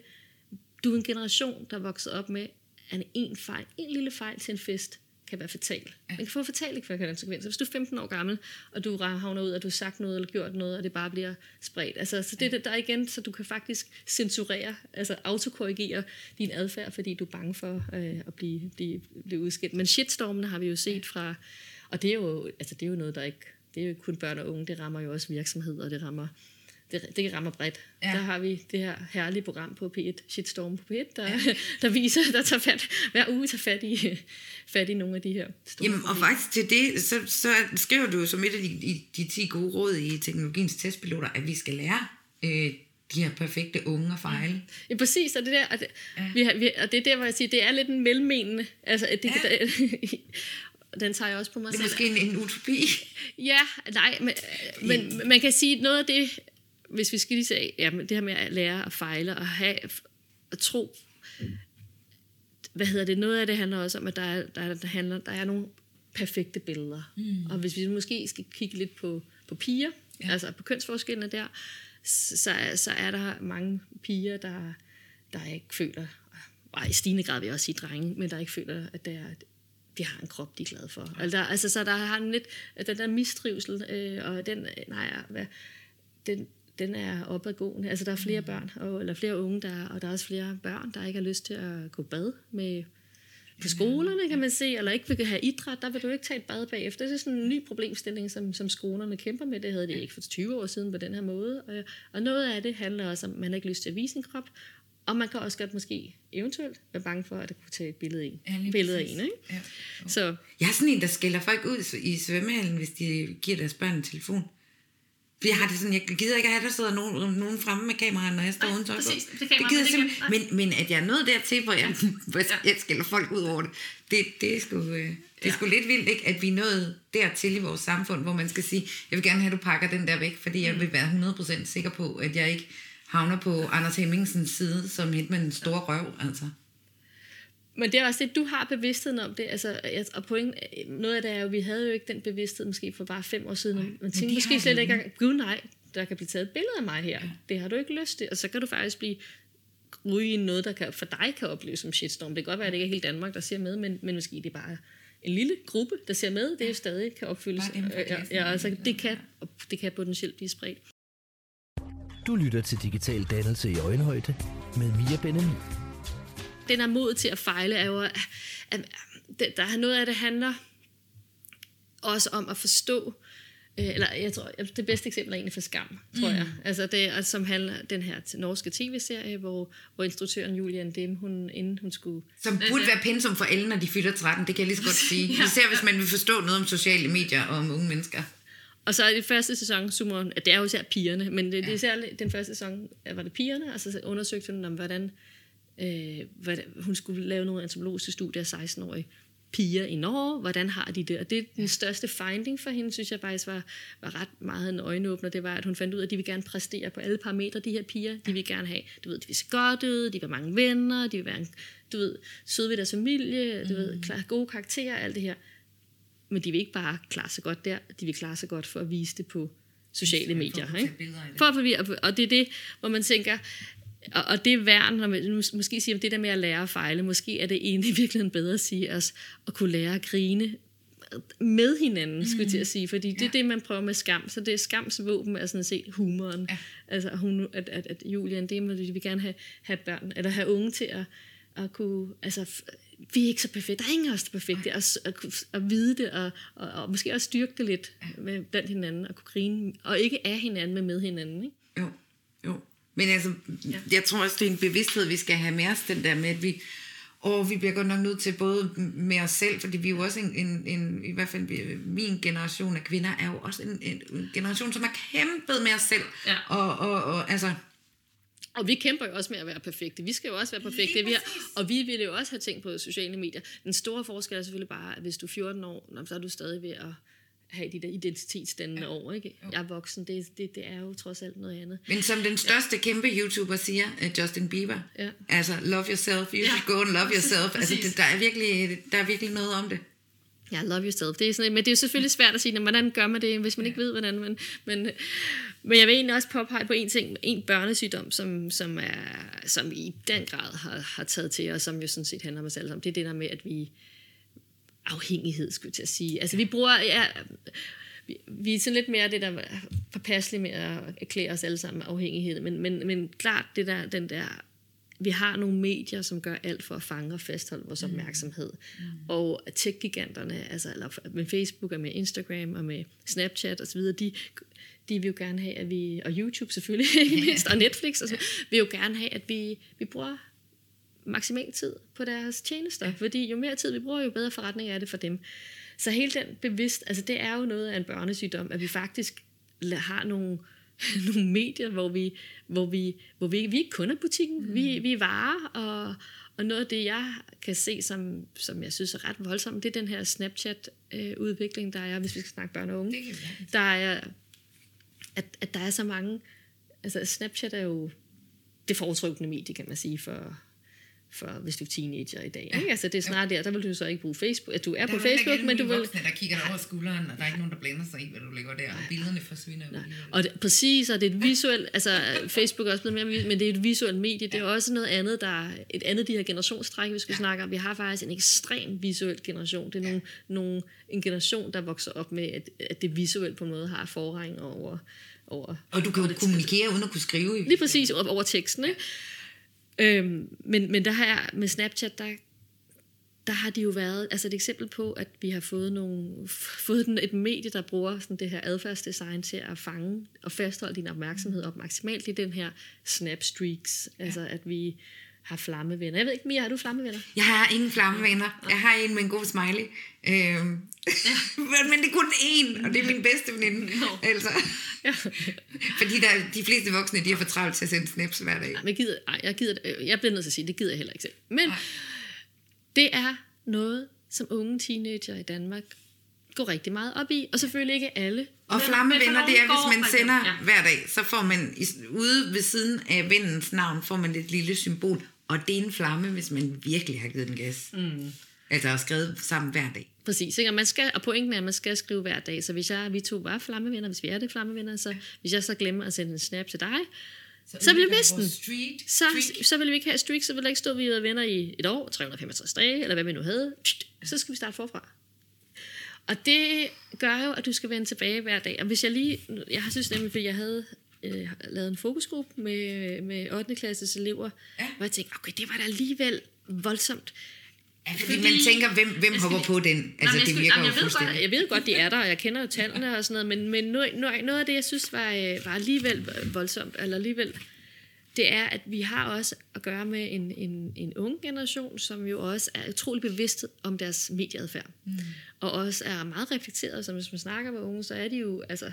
du er en generation, der er vokset op med, at en fejl, en lille fejl til en fest, kan være fatal. Ja. Man kan få fatale konsekvenser. Hvis du er 15 år gammel, og du havner ud, at du har sagt noget eller gjort noget, og det bare bliver spredt. Altså, så det ja. der igen, så du kan faktisk censurere, altså autokorrigere din adfærd, fordi du er bange for øh, at blive, blive, blive udskilt. Men shitstormene har vi jo set fra, og det er jo, altså, det er jo noget, der ikke, det er jo kun børn og unge, det rammer jo også virksomheder, og det rammer det, det rammer bredt. Ja. Der har vi det her herlige program på P1, Shitstorm på P1, der, ja. *laughs* der viser, der tager fat, hver uge tager fat i, *laughs* fat i nogle af de her store Jamen, og faktisk til det, så, så skriver du som et af de, de 10 gode råd i teknologiens testpiloter, at vi skal lære øh, de her perfekte unge og fejle. Ja, præcis, og det, der, og det, ja. vi har, vi, og det er der, hvor jeg siger, det er lidt en mellemmenende. Altså, det, ja. der, *laughs* den tager jeg også på mig selv. Det er selv. måske en, en utopi. Ja, nej, men, men man kan sige, noget af det, hvis vi skal lige sige, ja, det her med at lære at fejle og have at tro, hvad hedder det, noget af det handler også om, at der er, der er, der handler, der er nogle perfekte billeder. Mm. Og hvis vi måske skal kigge lidt på, på piger, ja. altså på kønsforskellene der, så, så er der mange piger, der, der ikke føler, og i stigende grad vil jeg også sige drenge, men der ikke føler, at det er, de har en krop, de er glade for. Altså, der, altså så der har en lidt, den der mistrivsel, øh, og den, nej, hvad, den, den er opadgående. Altså der er flere mm. børn, og, eller flere unge, der, og der er også flere børn, der ikke har lyst til at gå bad med på skolerne, kan man se, eller ikke vil have idræt, der vil du ikke tage et bad bagefter. Det er sådan en ny problemstilling, som, som skolerne kæmper med. Det havde de ikke for 20 år siden på den her måde. Og, og noget af det handler også om, at man ikke har lyst til at vise sin krop, og man kan også godt måske eventuelt være bange for, at der kunne tage et billede, af, ja, billede af en. Ikke? Ja. Så. Jeg er sådan en, der skælder folk ud i svømmehallen, hvis de giver deres børn en telefon. Jeg har det sådan, jeg gider ikke at have, der sidder nogen, nogen fremme med kameraet, når jeg står uden tøj på. Det, det gider simpelthen. Men, men at jeg er nået dertil, hvor jeg, hvor jeg skælder folk ud over det, det, det er sgu... Øh, det er sgu ja. lidt vildt, ikke, at vi er nået dertil i vores samfund, hvor man skal sige, jeg vil gerne have, at du pakker den der væk, fordi jeg mm. vil være 100% sikker på, at jeg ikke havner på Anders Hemmingsens side, som helt med en stor røv, altså. Men det er også det, du har bevidstheden om det. Altså, og point, noget af det er jo, vi havde jo ikke den bevidsthed måske for bare fem år siden. Nej, man tænkte måske slet ikke, gud nej, der kan blive taget et billede af mig her. Ja. Det har du ikke lyst til. Og så kan du faktisk blive ryge i noget, der kan, for dig kan opleves som shitstorm. Det kan godt være, at det ikke er hele Danmark, der ser med, men, men måske det er bare en lille gruppe, der ser med. Det er jo stadig kan opfyldes. Ja, ja, altså, det, kan, det kan potentielt blive spredt. Du lytter til Digital Dannelse i Øjenhøjde med Mia Benjamin den er mod til at fejle, er jo, at der er noget af det handler også om at forstå, Øh, eller jeg tror, det bedste eksempel er egentlig for Skam, tror mm. jeg. Altså det som handler den her norske tv-serie, hvor, hvor instruktøren Julian Dem, hun, inden hun skulle... Som burde være pensum for alle, når de fylder 13, det kan jeg lige så godt *laughs* sige. ja. Især hvis man vil forstå noget om sociale medier og om unge mennesker. Og så er det første sæson, summer, det er jo især pigerne, men det, ja. det er især den første sæson, var det pigerne, og så undersøgte hun om, hvordan, øh, hvordan hun skulle lave nogle antropologiske studier af 16-årige piger i Norge, hvordan har de det? Og det den største finding for hende, synes jeg faktisk var, var ret meget en øjenåbner, det var, at hun fandt ud af, at de vil gerne præstere på alle parametre, de her piger. De vil gerne have, du ved, de vil se godt ud, de vil have mange venner, de vil være, du ved, søde ved deres familie, du mm. ved, klar, gode karakterer, alt det her. Men de vil ikke bare klare sig godt der, de vil klare sig godt for at vise det på sociale medier. For at, ikke? For at, og det er det, hvor man tænker, og, og det er værn, når man måske siger det der med at lære at fejle, måske er det egentlig virkelig bedre at sige os, at kunne lære at grine med hinanden, mm. skulle jeg til at sige, fordi det ja. er det, man prøver med skam, så det er skams våben, er sådan set humoren. Ja. Altså, hun, at, at, at Julian, det er, vi vil gerne have, have børn, eller have unge til at, at kunne, altså, vi er ikke så perfekte, der er ingen af os, der er perfekte, at, at, at vide det, og, og, og måske også styrke det lidt med blandt hinanden, og kunne grine, og ikke af hinanden, men med hinanden, ikke? Jo, jo. Men altså, ja. jeg tror også, det er en bevidsthed, vi skal have med os, den der med, at vi, og vi bliver godt nok nødt til både med os selv, fordi vi er jo også en, en, en i hvert fald min generation af kvinder, er jo også en, en generation, som har kæmpet med os selv. Ja. Og, og, og altså, og vi kæmper jo også med at være perfekte. Vi skal jo også være perfekte. Vi har, og vi ville jo også have tænkt på sociale medier. Den store forskel er selvfølgelig bare, at hvis du er 14 år, så er du stadig ved at have de der identitetsdannende ja. år. Ikke? Jeg er voksen, det, det, det er jo trods alt noget andet. Men som den største ja. kæmpe YouTuber siger, uh, Justin Bieber, ja. altså love yourself, you ja. should go and love yourself. altså, det, der, er virkelig, der er virkelig noget om det. Ja, love yourself. Det er sådan, men det er jo selvfølgelig svært at sige, hvordan gør man det, hvis man ja. ikke ved, hvordan. Men, men, men jeg vil egentlig også påpege på en ting, en børnesygdom, som, som, er, som i den grad har, har taget til os, som jo sådan set handler om os alle sammen. Det er det der med, at vi, afhængighed, skulle jeg til at sige. Altså vi bruger, ja, vi, vi er sådan lidt mere det der forpasselige med at erklære os alle sammen afhængighed, men, men, men klart det der, den der vi har nogle medier, som gør alt for at fange og fastholde vores mm. opmærksomhed. Mm. Og tech-giganterne, altså eller med Facebook og med Instagram og med Snapchat osv., de, de vil jo gerne have, at vi, og YouTube selvfølgelig, ikke mindst, *laughs* og Netflix, altså, vil jo gerne have, at vi, vi bruger maksimal tid på deres tjenester, ja. fordi jo mere tid vi bruger, jo bedre forretning er det for dem. Så hele den bevidst, altså det er jo noget af en børnesygdom, at vi faktisk har nogle, *laughs* nogle medier, hvor vi, hvor vi, hvor vi, vi ikke kun er butikken, mm. vi, vi er varer, og, og noget af det, jeg kan se, som, som jeg synes er ret voldsomt, det er den her Snapchat-udvikling, der er, hvis vi skal snakke børn og unge. Der er, at, at der er så mange, altså Snapchat er jo det foretrykkende medie, kan man sige, for, for, hvis du er teenager i dag. Ja. Ikke? Altså, det er snart der, der vil du så ikke bruge Facebook. At du er der på Facebook, men du vil... Voksne, der kigger over skulderen, og der er ikke nogen, der blander sig i, hvad du lægger der, og billederne forsvinder. Nej. Og det, præcis, og det er et visuelt, altså Facebook er også blevet mere, men det er et visuelt medie, det er også noget andet, der et andet de her generationstræk, vi skal ja. snakke om. Vi har faktisk en ekstrem visuel generation. Det er nogle, ja. nogle, en generation, der vokser op med, at, at det visuelt på en måde har forrang over... over og du kan jo kommunikere uden at kunne skrive. I Lige præcis, over, over teksten, ikke? Øhm, men, men der har jeg, med Snapchat, der, der har de jo været, altså et eksempel på, at vi har fået, nogle, *laughs* fået et medie, der bruger sådan det her adfærdsdesign til at fange og fastholde din opmærksomhed op maksimalt i den her snapstreaks, ja. altså at vi har flammevenner. Jeg ved ikke, Mia, har du flammevenner? Jeg har ingen flammevenner. Jeg har en med en god smiley. Øhm. Ja. *laughs* men det er kun én, og det er min bedste veninde. No. Altså. Ja. Fordi der, de fleste voksne, de har for travlt til at sende snaps hver dag. Nej, men jeg, gider, nej, jeg, gider, jeg bliver nødt til at sige, det gider jeg heller ikke selv. Men det er noget, som unge teenager i Danmark går rigtig meget op i, og selvfølgelig ikke alle. Og flammevenner, det er, hvis man sender ja. hver dag, så får man ude ved siden af vennens navn, får man et lille symbol, og det er en flamme, hvis man virkelig har givet den gas. Mm. Altså skrevet sammen hver dag. Præcis, ikke? Og, man skal, og pointen er, at man skal skrive hver dag. Så hvis jeg, vi to var flammevenner, hvis vi er det flammevenner, så hvis jeg så glemmer at sende en snap til dig, så, så vil vi miste den. Så, så vil vi ikke have streak, så vil der ikke stå, at vi er venner i et år, 365 dage, eller hvad vi nu havde. Så skal vi starte forfra. Og det gør jo, at du skal vende tilbage hver dag. Og hvis jeg lige, jeg har synes nemlig, fordi jeg havde øh, lavet en fokusgruppe med, med 8. klasses elever, ja. hvor jeg tænkte, okay, det var da alligevel voldsomt. Ja, fordi, fordi man tænker, hvem, hvem hopper på den? Altså, Jamen, det virker jamen, jeg, ved godt, jeg ved godt, de er der, og jeg kender jo tallene og sådan noget, men, men noget, noget, noget af det, jeg synes var, øh, var alligevel voldsomt, eller alligevel, det er, at vi har også at gøre med en, en, en ung generation, som jo også er utrolig bevidst om deres medieadfærd. Mm. Og også er meget reflekteret, så hvis man snakker med unge, så er de jo, altså,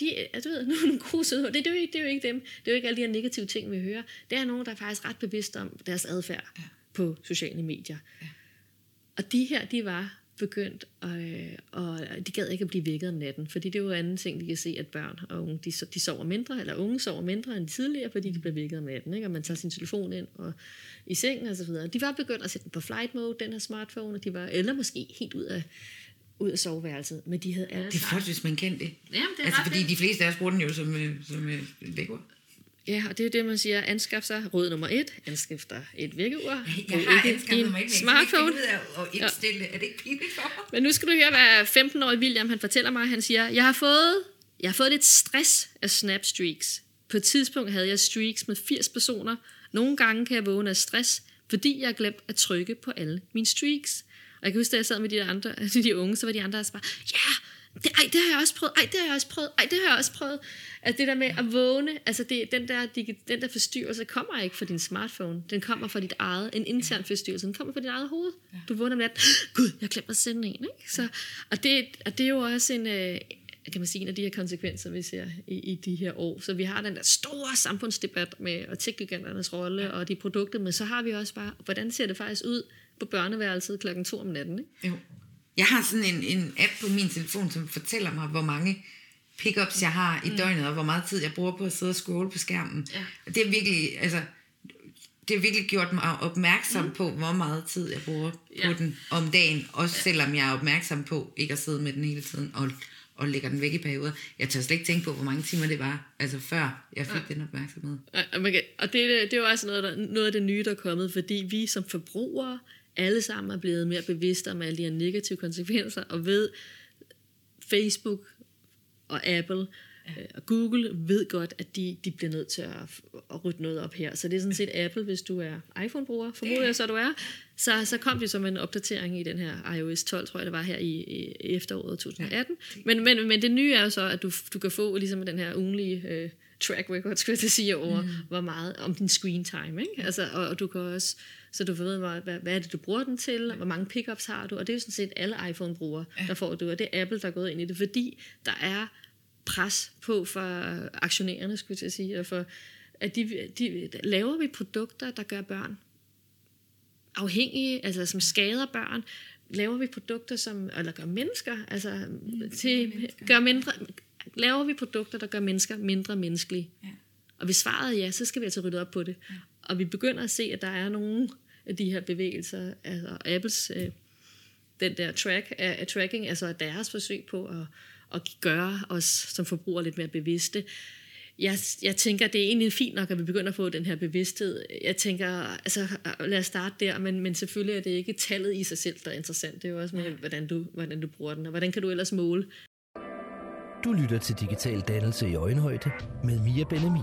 de, altså, du ved, *laughs* nu er nogle gode søde, det, det, er jo ikke, det er jo ikke dem, det er jo ikke alle de her negative ting, vi hører. Det er nogen, der er faktisk ret bevidste om deres adfærd ja. på sociale medier. Ja. Og de her, de var begyndt, øh, og de gad ikke at blive vækket om natten, fordi det er jo anden ting, de kan se, at børn og unge, de, de sover mindre, eller unge sover mindre end tidligere, fordi de bliver vækket om natten, ikke? og man tager sin telefon ind og i sengen og så videre. De var begyndt at sætte den på flight mode, den her smartphone, og de var, eller måske helt ud af, ud af soveværelset, men de havde alle Det er flot, hvis man kan det. Jamen, det er altså, fordi fedt. de fleste af os bruger den jo som, øh, som øh, vækord. Ja, og det er jo det, man siger, anskaf sig råd nummer et, anskaf dig et vækkeur, Jeg har anskaffet mig ikke, smartphone. at indstille. Er det ikke pinligt for mig? Men nu skal du høre, hvad 15-årige William han fortæller mig. Han siger, jeg har fået, jeg har fået lidt stress af snapstreaks. På et tidspunkt havde jeg streaks med 80 personer. Nogle gange kan jeg vågne af stress, fordi jeg har glemt at trykke på alle mine streaks. Og jeg kan huske, da jeg sad med de der andre, *laughs* de unge, så var de andre altså bare, ja, det, ej, det har jeg også prøvet, ej, det har jeg også prøvet, ej, det har jeg også prøvet. Altså det der med at vågne, altså det, den, der, den der forstyrrelse kommer ikke fra din smartphone. Den kommer fra dit eget, en intern forstyrrelse. Den kommer fra dit eget hoved. Du vågner med at, gud, jeg glemte at sende en. Ikke? Så, og, det, og det er jo også en, øh, kan man sige, en af de her konsekvenser, vi ser i, i de her år. Så vi har den der store samfundsdebat med tech-giganternes rolle og de produkter, men så har vi også bare, hvordan ser det faktisk ud på børneværelset klokken to om natten? Ikke? Jo. Jeg har sådan en, en app på min telefon, som fortæller mig, hvor mange pickups jeg har i døgnet, og hvor meget tid jeg bruger på at sidde og scrolle på skærmen. Ja. Og det er virkelig, altså, det har virkelig gjort mig opmærksom mm. på, hvor meget tid jeg bruger Ja. på den om dagen. Også ja. selvom jeg er opmærksom på ikke at sidde med den hele tiden og, og lægger den væk i perioder. Jeg tør slet ikke tænke på, hvor mange timer det var, altså før jeg fik ja. den opmærksomhed. Kan, og det, det er jo også noget, der, noget af det nye, der er kommet, fordi vi som forbrugere alle sammen er blevet mere bevidste om alle de her negative konsekvenser, og ved Facebook og Apple ja. og Google ved godt, at de, de bliver nødt til at, at rydde noget op her. Så det er sådan set Apple, hvis du er iPhone-bruger, formoder jeg så du er, så, så kom det som en opdatering i den her iOS 12, tror jeg det var her i, i efteråret 2018. Men, men, men det nye er jo så, at du, du kan få ligesom den her ugenlige øh, track record, skulle jeg sige, over mm. hvor meget, om din screen time, ikke? Altså, og, og du kan også, så du ved, hvad, hvad, er det, du bruger den til, hvor mange pickups har du, og det er jo sådan set alle iPhone-brugere, der får du, og det er Apple, der er gået ind i det, fordi der er pres på for aktionærerne, skulle jeg til at sige, og for, at de, de, laver vi produkter, der gør børn afhængige, altså som skader børn, laver vi produkter, som, eller gør mennesker, altså mm, til, gør mindre, laver vi produkter, der gør mennesker mindre menneskelige. Ja. Og hvis svaret er ja, så skal vi altså rydde op på det. Ja. Og vi begynder at se, at der er nogle af de her bevægelser, altså Apples, øh, den der track, af, tracking, altså deres forsøg på at, at gøre os som forbrugere lidt mere bevidste. Jeg, jeg tænker, det er egentlig fint nok, at vi begynder at få den her bevidsthed. Jeg tænker, altså lad os starte der, men, men selvfølgelig er det ikke tallet i sig selv, der er interessant. Det er jo også med, hvordan du, hvordan du bruger den, og hvordan kan du ellers måle. Du lytter til Digital Dannelse i Øjenhøjde med Mia Benemi.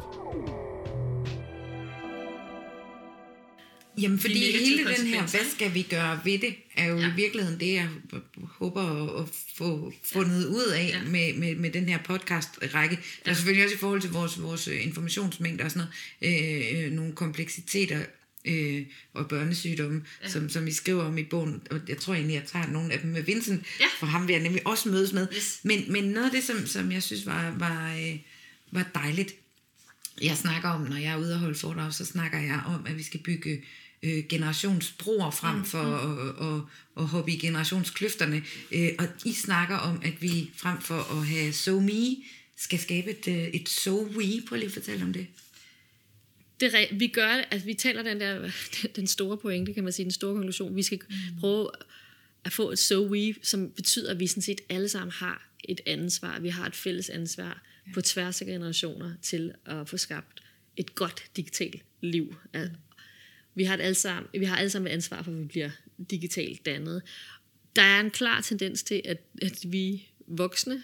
Jamen, fordi negative hele den her, hvad skal vi gøre ved det, er jo ja. Ja. i virkeligheden det, jeg håber at, få fundet ud af Ja. med, med, med den her podcast-række. Der er selvfølgelig også i forhold til vores, vores øh, informationsmængder og sådan noget, øh, øh, nogle kompleksiteter øh, og børnesygdomme, ja. som, som I skriver om i bogen, og jeg tror egentlig, jeg tager nogle af dem med Vincent, Ja. for ham vil jeg nemlig også mødes med. Yes. Men, men noget af det, som, som jeg synes var, var, øh, var dejligt, jeg snakker om, når jeg er ude og holde foredrag, så snakker jeg om, at vi skal bygge øh, generationsbroer frem Mm, for at, at, at hoppe i generationskløfterne. Øh, og I snakker om, at vi frem for at have so me, skal skabe et, øh, et so we. Prøv lige at fortælle om det. Det, vi gør, altså vi taler den der, *laughs* den store pointe, kan man sige, den store konklusion. Vi skal mm. prøve at få et so we, som betyder, at vi sådan set alle sammen har et ansvar. Vi har et fælles ansvar ja. på tværs af generationer til at få skabt et godt digitalt liv. Mm. Vi har, et alle sammen, vi har alle sammen et ansvar for, at vi bliver digitalt dannet. Der er en klar tendens til, at, at vi voksne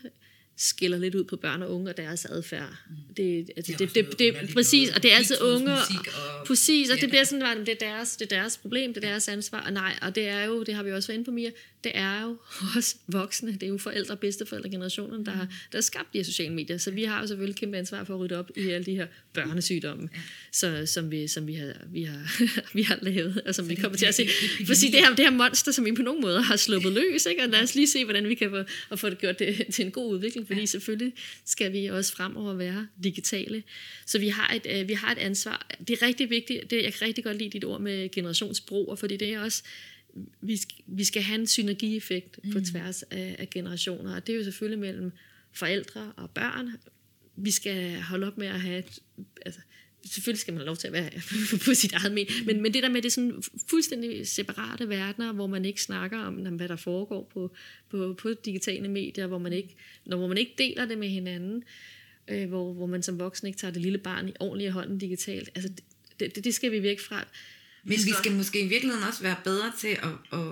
skiller lidt ud på børn og unge og deres adfærd. Det, altså, det, det, det, det, præcis, og det er altid unge, og, præcis, og det bliver sådan, at det er, deres, det er deres problem, det er deres ansvar, og nej, og det er jo, det har vi også været inde på, Mia, det er jo *laughs* også voksne, det er jo forældre, bedsteforældre, generationen, der har, der har skabt de her sociale medier, så vi har jo selvfølgelig kæmpe ansvar for at rydde op i alle de her børnesygdomme, så, som, vi, som vi, har, vi, har, *laughs* vi har lavet, og som vi kommer til at se. For at sige, det her, det her monster, som vi på nogen måde har sluppet løs, ikke? og lad os lige se, hvordan vi kan få, at få det gjort det, til en god udvikling, fordi selvfølgelig skal vi også fremover være digitale. Så vi har et, øh, vi har et ansvar. Det er rigtig vigtigt, det, jeg kan rigtig godt lide dit ord med generationsbrug, fordi det er også, vi, vi skal have en synergieffekt på mm. tværs af, af generationer, og det er jo selvfølgelig mellem forældre og børn. Vi skal holde op med at have et, altså, selvfølgelig skal man have lov til at være *laughs* på sit eget men, men, men det der med det sådan fuldstændig separate verdener, hvor man ikke snakker om, hvad der foregår på, på, på digitale medier, hvor man ikke, når, hvor man ikke deler det med hinanden, øh, hvor, hvor man som voksen ikke tager det lille barn i ordentlig hånden digitalt, altså det, det, det skal vi væk fra. Men vi skal måske i virkeligheden også være bedre til at, at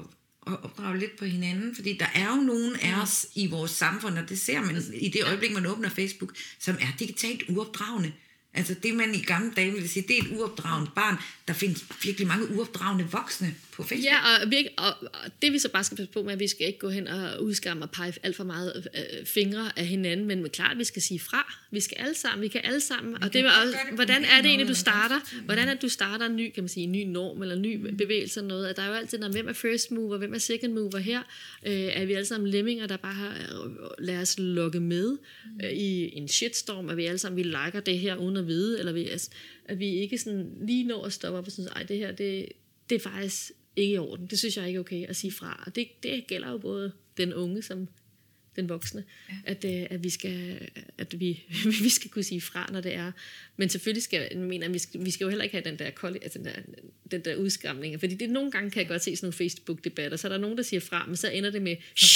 at opdrage lidt på hinanden, fordi der er jo nogen af os i vores samfund, og det ser man i det øjeblik, man åbner Facebook, som er digitalt uopdragende. Altså det, man i gamle dage ville sige, det er et uopdragende barn. Der findes virkelig mange uopdragende voksne på Facebook. Ja, og, vi, og, og det vi så bare skal passe på med, at vi skal ikke gå hen og udskamme og pege alt for meget øh, fingre af hinanden, men klart, vi skal sige fra. Vi skal alle sammen, vi kan alle sammen. Vi og det, også, det hvordan er det egentlig, du starter? Hvordan er det, du starter en ny, kan man sige, en ny norm eller en ny mm. bevægelse eller noget? At der er jo altid, når, hvem er first mover, hvem er second mover her? Øh, er vi alle sammen lemminger, der bare har, øh, lad os lukke med mm. øh, i en shitstorm, at vi alle sammen, vi liker det her uden at vide, eller vi, altså, at vi ikke sådan lige når at stoppe op og synes, ej, det her, det, det er faktisk ikke i orden. Det synes jeg ikke er okay at sige fra. Og det, det gælder jo både den unge som den voksne, ja. at, øh, at, vi skal, at vi, *laughs* vi skal kunne sige fra, når det er. Men selvfølgelig skal jeg mener, at vi skal, vi skal jo heller ikke have den der, altså den der, den der udskamning. Fordi det, nogle gange kan jeg godt se sådan nogle Facebook-debatter, så er der nogen, der siger fra, men så ender det med, så,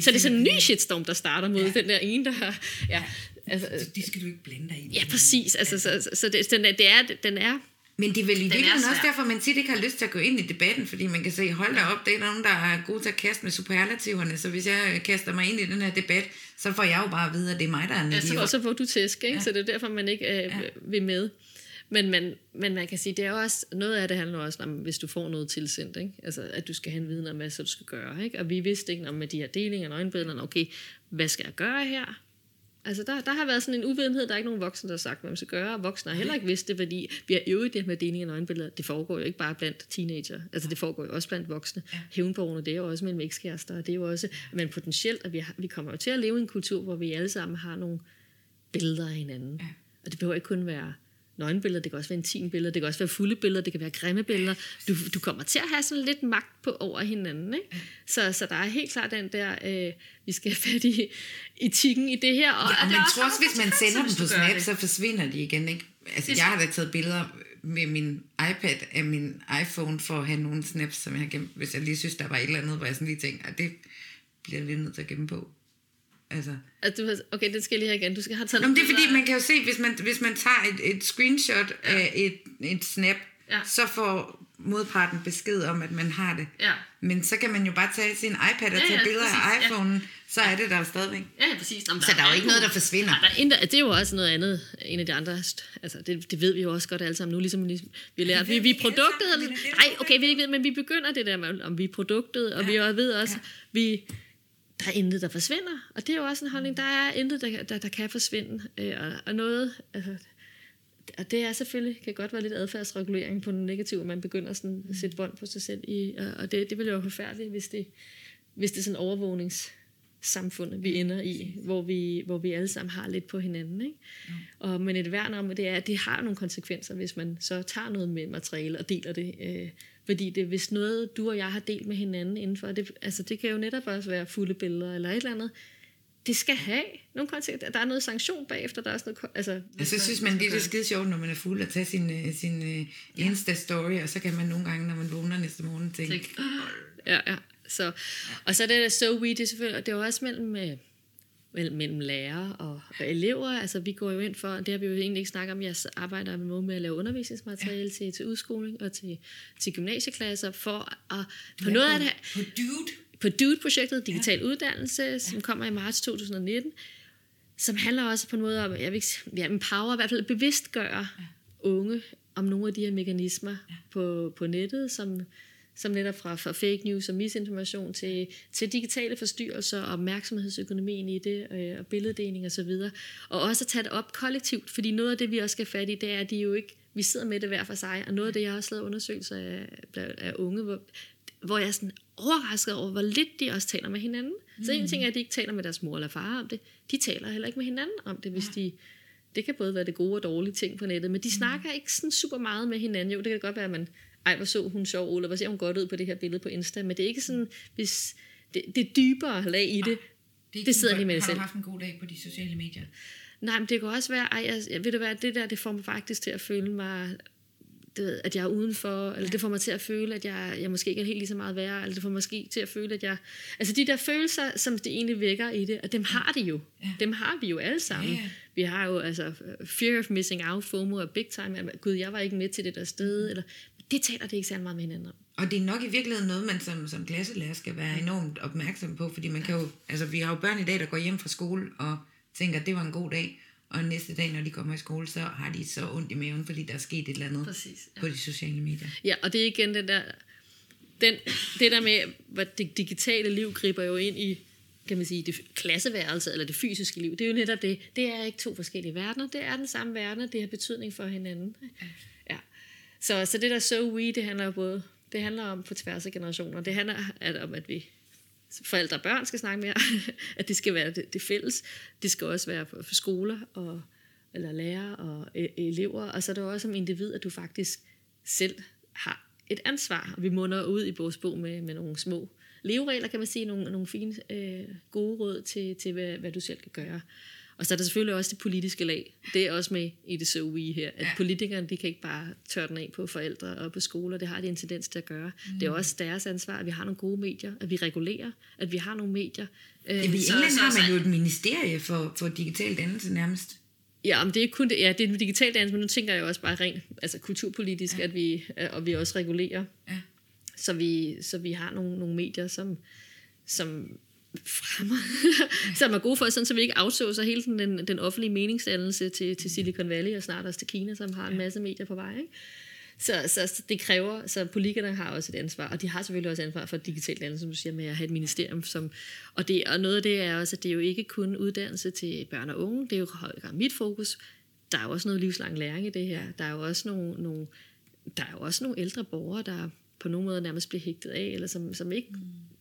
så er det sådan en ny shitstorm, der starter mod ja. den der ene, der har... Ja, altså, det skal du ikke blande dig i. Ja, præcis. Altså, så, så, så det, den, er, det er, den er men det er vel i virkeligheden også derfor, man tit ikke har lyst til at gå ind i debatten, fordi man kan se, hold da op, det er nogen, der er gode til at kaste med superlativerne, så hvis jeg kaster mig ind i den her debat, så får jeg jo bare at vide, at det er mig, der er en ja, så, så får du tæsk, ikke? Ja. så det er derfor, man ikke øh, ja. vil med. Men man, men man kan sige, det er også, noget af det handler også om, hvis du får noget tilsendt, ikke? Altså, at du skal have en viden om, hvad så du skal gøre. Ikke? Og vi vidste ikke om med de her delinger og nøgenbillederne, okay, hvad skal jeg gøre her? Altså, der, der har været sådan en uvidenhed, der er ikke nogen voksne, der har sagt, hvad man skal gøre. Voksne har heller ikke vidst det, fordi vi har øvet det med deling af nøgenbilleder. Det foregår jo ikke bare blandt teenager. Altså, det foregår jo også blandt voksne. Ja. Hævnborgerne, det er jo også mellem ekskærester, og det er jo også, men potentielt, at vi, har, vi kommer jo til at leve i en kultur, hvor vi alle sammen har nogle billeder af hinanden. Ja. Og det behøver ikke kun være nøgenbilleder, det kan også være intime billeder, det kan også være fulde billeder, det kan være grimme billeder. Du, du kommer til at have sådan lidt magt på over hinanden. Ikke? Så, så der er helt klart den der, øh, vi skal have fat i etikken i det her. Og, ja, og man tror også, hvis man sender dem på Snap, så forsvinder de igen. Ikke? Altså, jeg har da taget billeder med min iPad af min iPhone for at have nogle snaps, som jeg har gemt, hvis jeg lige synes, der var et eller andet, hvor jeg sådan lige tænkte, at det bliver jeg lidt nødt til at gemme på. Altså. Du, okay, det skal jeg lige have igen. Du skal have taget Nå, det er fordi, man kan jo se, hvis man, hvis man tager et, et screenshot ja. af et, et snap, ja. så får modparten besked om, at man har det. Ja. Men så kan man jo bare tage sin iPad og tage ja, ja, billeder præcis, af iPhone'en, ja. så er det der stadigvæk. Ja, ja præcis. Nå, så der er jo ikke noget, der forsvinder. Nej, der er, det er jo også noget andet, en af de andre, altså det, det ved vi jo også godt alle sammen nu, ligesom, ligesom vi lærer, vi, vi er produktet, nej, okay, vi ikke ved, men vi begynder det der med, om vi er produktet, og ja. vi ved også, ja. vi der er intet, der forsvinder. Og det er jo også en holdning, der er intet, der, der, der kan forsvinde. Øh, og, og noget, altså, og det er selvfølgelig, kan godt være lidt adfærdsregulering på den negative, at man begynder sådan at sætte bånd på sig selv i, og, og det, det vil jo være forfærdeligt, hvis det, hvis det er sådan overvågnings samfund, vi ender i, hvor vi, hvor vi alle sammen har lidt på hinanden. Ikke? Ja. Og, men et værn om, det er, at det har nogle konsekvenser, hvis man så tager noget med materiale og deler det. Øh, fordi det, hvis noget, du og jeg har delt med hinanden indenfor, det, altså det kan jo netop også være fulde billeder eller et eller andet, det skal have nogle konsekvenser. Der er noget sanktion bagefter, der er også noget... Altså, jeg så synes man, det er skide sjovt, når man er fuld at tage sin, øh, sin uh, Insta-story, og så kan man nogle gange, når man vågner næste morgen, tænke... Ja, ja. Så, og så er det so we, det er selvfølgelig, det er jo også mellem, øh, mellem, lærere og, og elever. Altså vi går jo ind for, det har vi jo egentlig ikke snakket om, jeg arbejder med, med at lave undervisningsmateriale ja. til, til udskoling og til, til gymnasieklasser, for at på ja, noget af det På Dude? På Dude-projektet, Digital ja. Uddannelse, som ja. kommer i marts 2019, som handler også på en måde om, jeg vil ikke, ja, empower, i hvert fald bevidstgøre ja. unge om nogle af de her mekanismer ja. på, på nettet, som, som netop fra, fra fake news og misinformation til, til digitale forstyrrelser og opmærksomhedsøkonomien i det, øh, og billeddeling osv. Og, og også at tage det op kollektivt, fordi noget af det, vi også skal fat i, det er, at de jo ikke, vi sidder med det hver for sig, og noget af det, jeg har også lavet undersøgelser af, af unge, hvor, hvor jeg er sådan overrasket over, hvor lidt de også taler med hinanden. Mm. Så en ting er, at de ikke taler med deres mor eller far om det, de taler heller ikke med hinanden om det, hvis ja. de det kan både være det gode og dårlige ting på nettet, men de mm. snakker ikke sådan super meget med hinanden. Jo, det kan godt være, at man ej, hvor så hun sjov, eller hvor ser hun godt ud på det her billede på Insta, men det er ikke sådan, hvis det, det dybere lag i det, det, det sidder lige med det selv. Har du haft en god dag på de sociale medier? Nej, men det kan også være, ej, jeg, ved du hvad, det der, det får mig faktisk til at føle mig det ved, at jeg er udenfor, eller det får mig til at føle, at jeg, jeg måske ikke er helt lige så meget værd, eller det får mig måske til at føle, at jeg... Altså de der følelser, som det egentlig vækker i det, og dem har de jo. Ja. Dem har vi jo alle sammen. Ja, ja. Vi har jo altså fear of missing out, FOMO og big time, at gud, jeg var ikke med til det der sted, eller det taler det ikke særlig meget med hinanden om. Og det er nok i virkeligheden noget, man som, som klasselærer skal være enormt opmærksom på, fordi man kan jo, altså vi har jo børn i dag, der går hjem fra skole og tænker, at det var en god dag, og næste dag, når de kommer i skole, så har de så ondt i maven, fordi der er sket et eller andet Præcis, ja. på de sociale medier. Ja, og det er igen den der, den, det der med, hvad det digitale liv griber jo ind i, kan man sige, det klasseværelse eller det fysiske liv. Det er jo netop det. Det er ikke to forskellige verdener. Det er den samme verden. Det har betydning for hinanden. Ja. Så, så det der so we, det handler både, det handler om på tværs af generationer. Det handler at, om, at vi forældre og børn skal snakke mere, *laughs* at det skal være det, det fælles. Det skal også være for, for skoler og eller lærere og e- elever, og så er det også som individ, at du faktisk selv har et ansvar. Og vi munder ud i vores bog med, med nogle små leveregler, kan man sige, nogle, nogle fine, øh, gode råd til, til hvad, hvad du selv kan gøre. Og så er der selvfølgelig også det politiske lag. Det er også med i det so we her. At ja. politikerne, de kan ikke bare tørre den af på forældre og på skoler. Det har de en tendens til at gøre. Mm. Det er også deres ansvar, at vi har nogle gode medier, at vi regulerer, at vi har nogle medier. Ja, I England har man jo et ministerie for, for digital dannelse nærmest. Ja, men det er kun det, ja, det er digital dannelse, men nu tænker jeg også bare rent altså kulturpolitisk, ja. at vi, og vi også regulerer. Ja. Så, vi, så vi har nogle, nogle medier, som, som fremmer, *laughs* som er gode for sådan, så vi ikke outsourcer hele den, den, den offentlige meningsdannelse til, til Silicon Valley og snart også til Kina, som har en masse medier på vej. Ikke? Så, så, så det kræver, så politikerne har også et ansvar, og de har selvfølgelig også ansvar for digitalt land, som du siger, med at have et ministerium. Som, og, det, og noget af det er også, at det er jo ikke kun uddannelse til børn og unge, det er jo høj grad mit fokus. Der er jo også noget livslang læring i det her. Der er jo også nogle, nogle, der er jo også nogle ældre borgere, der på nogen måde nærmest bliver hægtet af, eller som, som ikke mm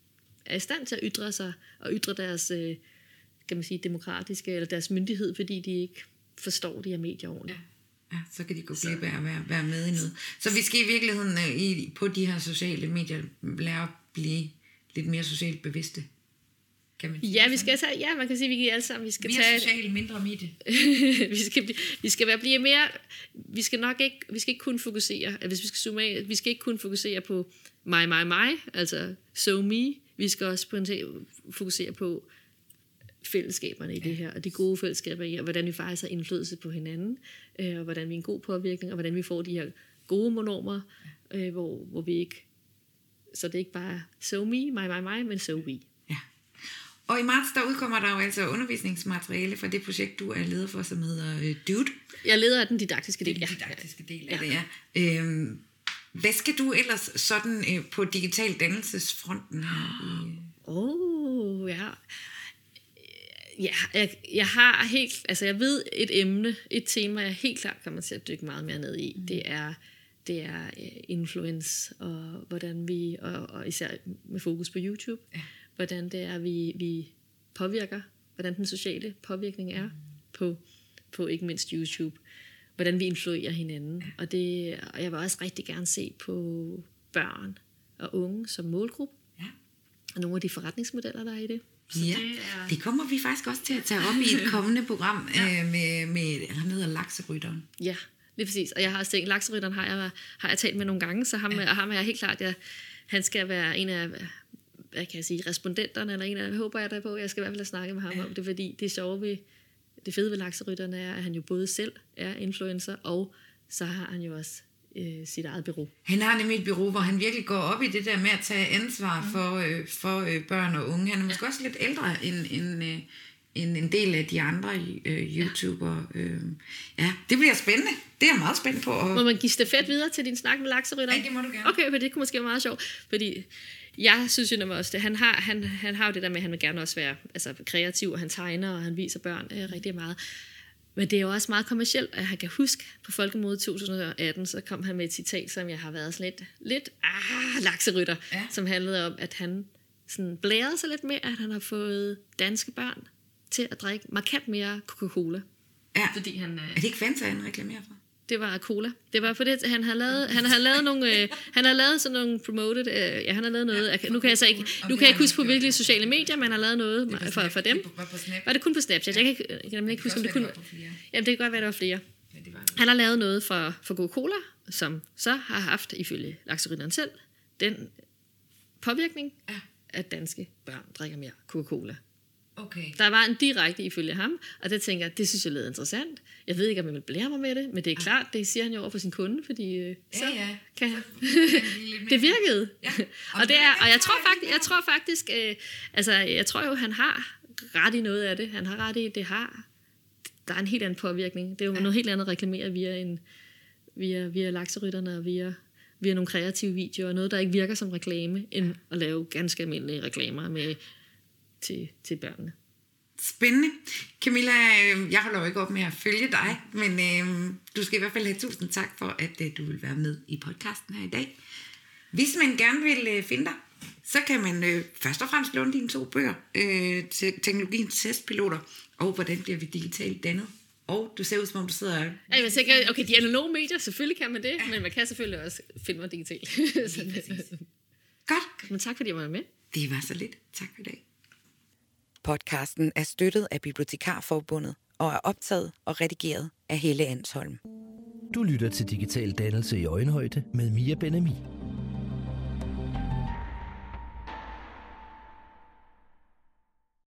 er i stand til at ytre sig og ytre deres øh, kan man sige, demokratiske eller deres myndighed, fordi de ikke forstår de her medier ordentligt. Ja. ja, så kan de gå glip af at være, være med i noget. Så vi skal i virkeligheden øh, i, på de her sociale medier lære at blive lidt mere socialt bevidste. Kan man ja, vi skal tage, ja, man kan sige, at vi alle sammen vi skal mere tage... socialt, mindre medie. *laughs* vi skal, vi skal være, blive mere... Vi skal nok ikke, vi skal ikke kun fokusere, hvis vi skal zoome af, vi skal ikke kun fokusere på mig, mig, mig, altså so me, vi skal også fokusere på fællesskaberne i det her, og de gode fællesskaber i, og hvordan vi faktisk har indflydelse på hinanden, øh, og hvordan vi er en god påvirkning, og hvordan vi får de her gode monomer, øh, hvor, hvor vi ikke, så det er ikke bare so me, mig, mig, mig, men so we. Ja. Og i marts, der udkommer der jo altså undervisningsmateriale fra det projekt, du er leder for, som hedder uh, Dude. Jeg leder af den didaktiske del, Den didaktiske del af ja. det, ja. Øhm, hvad skal du ellers sådan øh, på digital dannelsesfronten her? Åh, oh, ja. Ja, jeg, jeg har helt, altså jeg ved et emne, et tema, jeg helt klart kommer til at dykke meget mere ned i. Mm. Det er det er uh, influence og hvordan vi og, og især med fokus på YouTube, ja. hvordan det er vi vi påvirker, hvordan den sociale påvirkning er mm. på på ikke mindst YouTube hvordan vi influerer hinanden. Og, det, og jeg vil også rigtig gerne se på børn og unge som målgruppe. Ja. Og nogle af de forretningsmodeller, der er i det. Så ja, det, er... det kommer vi faktisk også til at tage op i et *laughs* kommende program ja. øh, med, med, han hedder Lakserytteren. Ja, lige præcis. Og jeg har også Lakserytteren har jeg, har jeg talt med nogle gange, så ham, ja. ham er jeg helt klart, jeg, han skal være en af hvad kan jeg sige, respondenterne, eller en af, håber jeg da på, jeg skal i hvert fald snakke med ham ja. om det, fordi det er sjovt ved, det fede ved lakserytterne er, at han jo både selv er influencer, og så har han jo også øh, sit eget bureau. Han har nemlig et bureau, hvor han virkelig går op i det der med at tage ansvar mm. for, øh, for øh, børn og unge. Han er måske ja. også lidt ældre end, end, øh, end en del af de andre øh, YouTubere. Øh, ja, det bliver spændende. Det er jeg meget spændt på. Og... Må man give stafet videre til din snak med lakserytter? Ja, det må du gerne. Okay, for det kunne måske være meget sjovt. Fordi jeg synes jo nemlig også, det, han, har, han, han har jo det der med, at han vil gerne også være altså, kreativ, og han tegner, og han viser børn øh, rigtig meget. Men det er jo også meget kommercielt, at han kan huske, på Folkemødet 2018, så kom han med et citat, som jeg har været sådan lidt, lidt ah, lakserytter, ja. som handlede om, at han sådan blærede sig lidt med, at han har fået danske børn til at drikke markant mere Coca-Cola. Ja. Fordi han, øh, Er det ikke Fanta, han reklamerer for? Det var cola. Det var for det, han har lavet, han har lavet nogle, øh, han har lavet sådan nogle promoted, øh, ja, han har lavet noget, ja, nu kan jeg så ikke, nu kan jeg ikke huske på hvilke sociale medier, men han har lavet noget for, for dem. Det var på. Var det kun på Snapchat? Jeg kan ikke, jeg kan ikke huske, om det kun, var jamen det kan godt være, der var flere. Ja, det var Han har lavet noget for, for Coca-Cola, som så har haft, ifølge lakserytteren selv, den påvirkning, Ja. at danske børn drikker mere Coca-Cola. Okay. Der var en direkte ifølge ham, og det tænker jeg, det synes jeg lød interessant. Jeg ved ikke, om jeg vil blære mig med det, men det er klart, det siger han jo over for sin kunde, fordi øh, så ja. kan han... det virkede. Ja. *laughs* og, det er, og jeg tror faktisk, jeg tror faktisk, øh, altså jeg tror jo, han har ret i noget af det. Han har ret i, det har, der er en helt anden påvirkning. Det er jo ja. noget helt andet at reklamere via, en, via, via lakserytterne og via, via nogle kreative videoer. Noget, der ikke virker som reklame, end at lave ganske almindelige reklamer med, til, til børnene. Spændende. Camilla, øh, jeg holder jo ikke op med at følge dig, men øh, du skal i hvert fald have tusind tak for, at øh, du vil være med i podcasten her i dag. Hvis man gerne vil øh, finde dig, så kan man øh, først og fremmest låne dine to bøger, øh, til teknologiens testpiloter, og hvordan bliver vi digitalt dannet. Og du ser ud som om du sidder... Ja, jeg tænker, okay, de analoge medier, selvfølgelig kan man det, men man kan selvfølgelig også finde mig digitalt. Godt, *laughs* men tak fordi jeg var med. det var så lidt. Tak for i dag. Podcasten er støttet af Bibliotekarforbundet og er optaget og redigeret af Helle Ansholm. Du lytter til Digital Dannelse i Øjenhøjde med Mia Benami.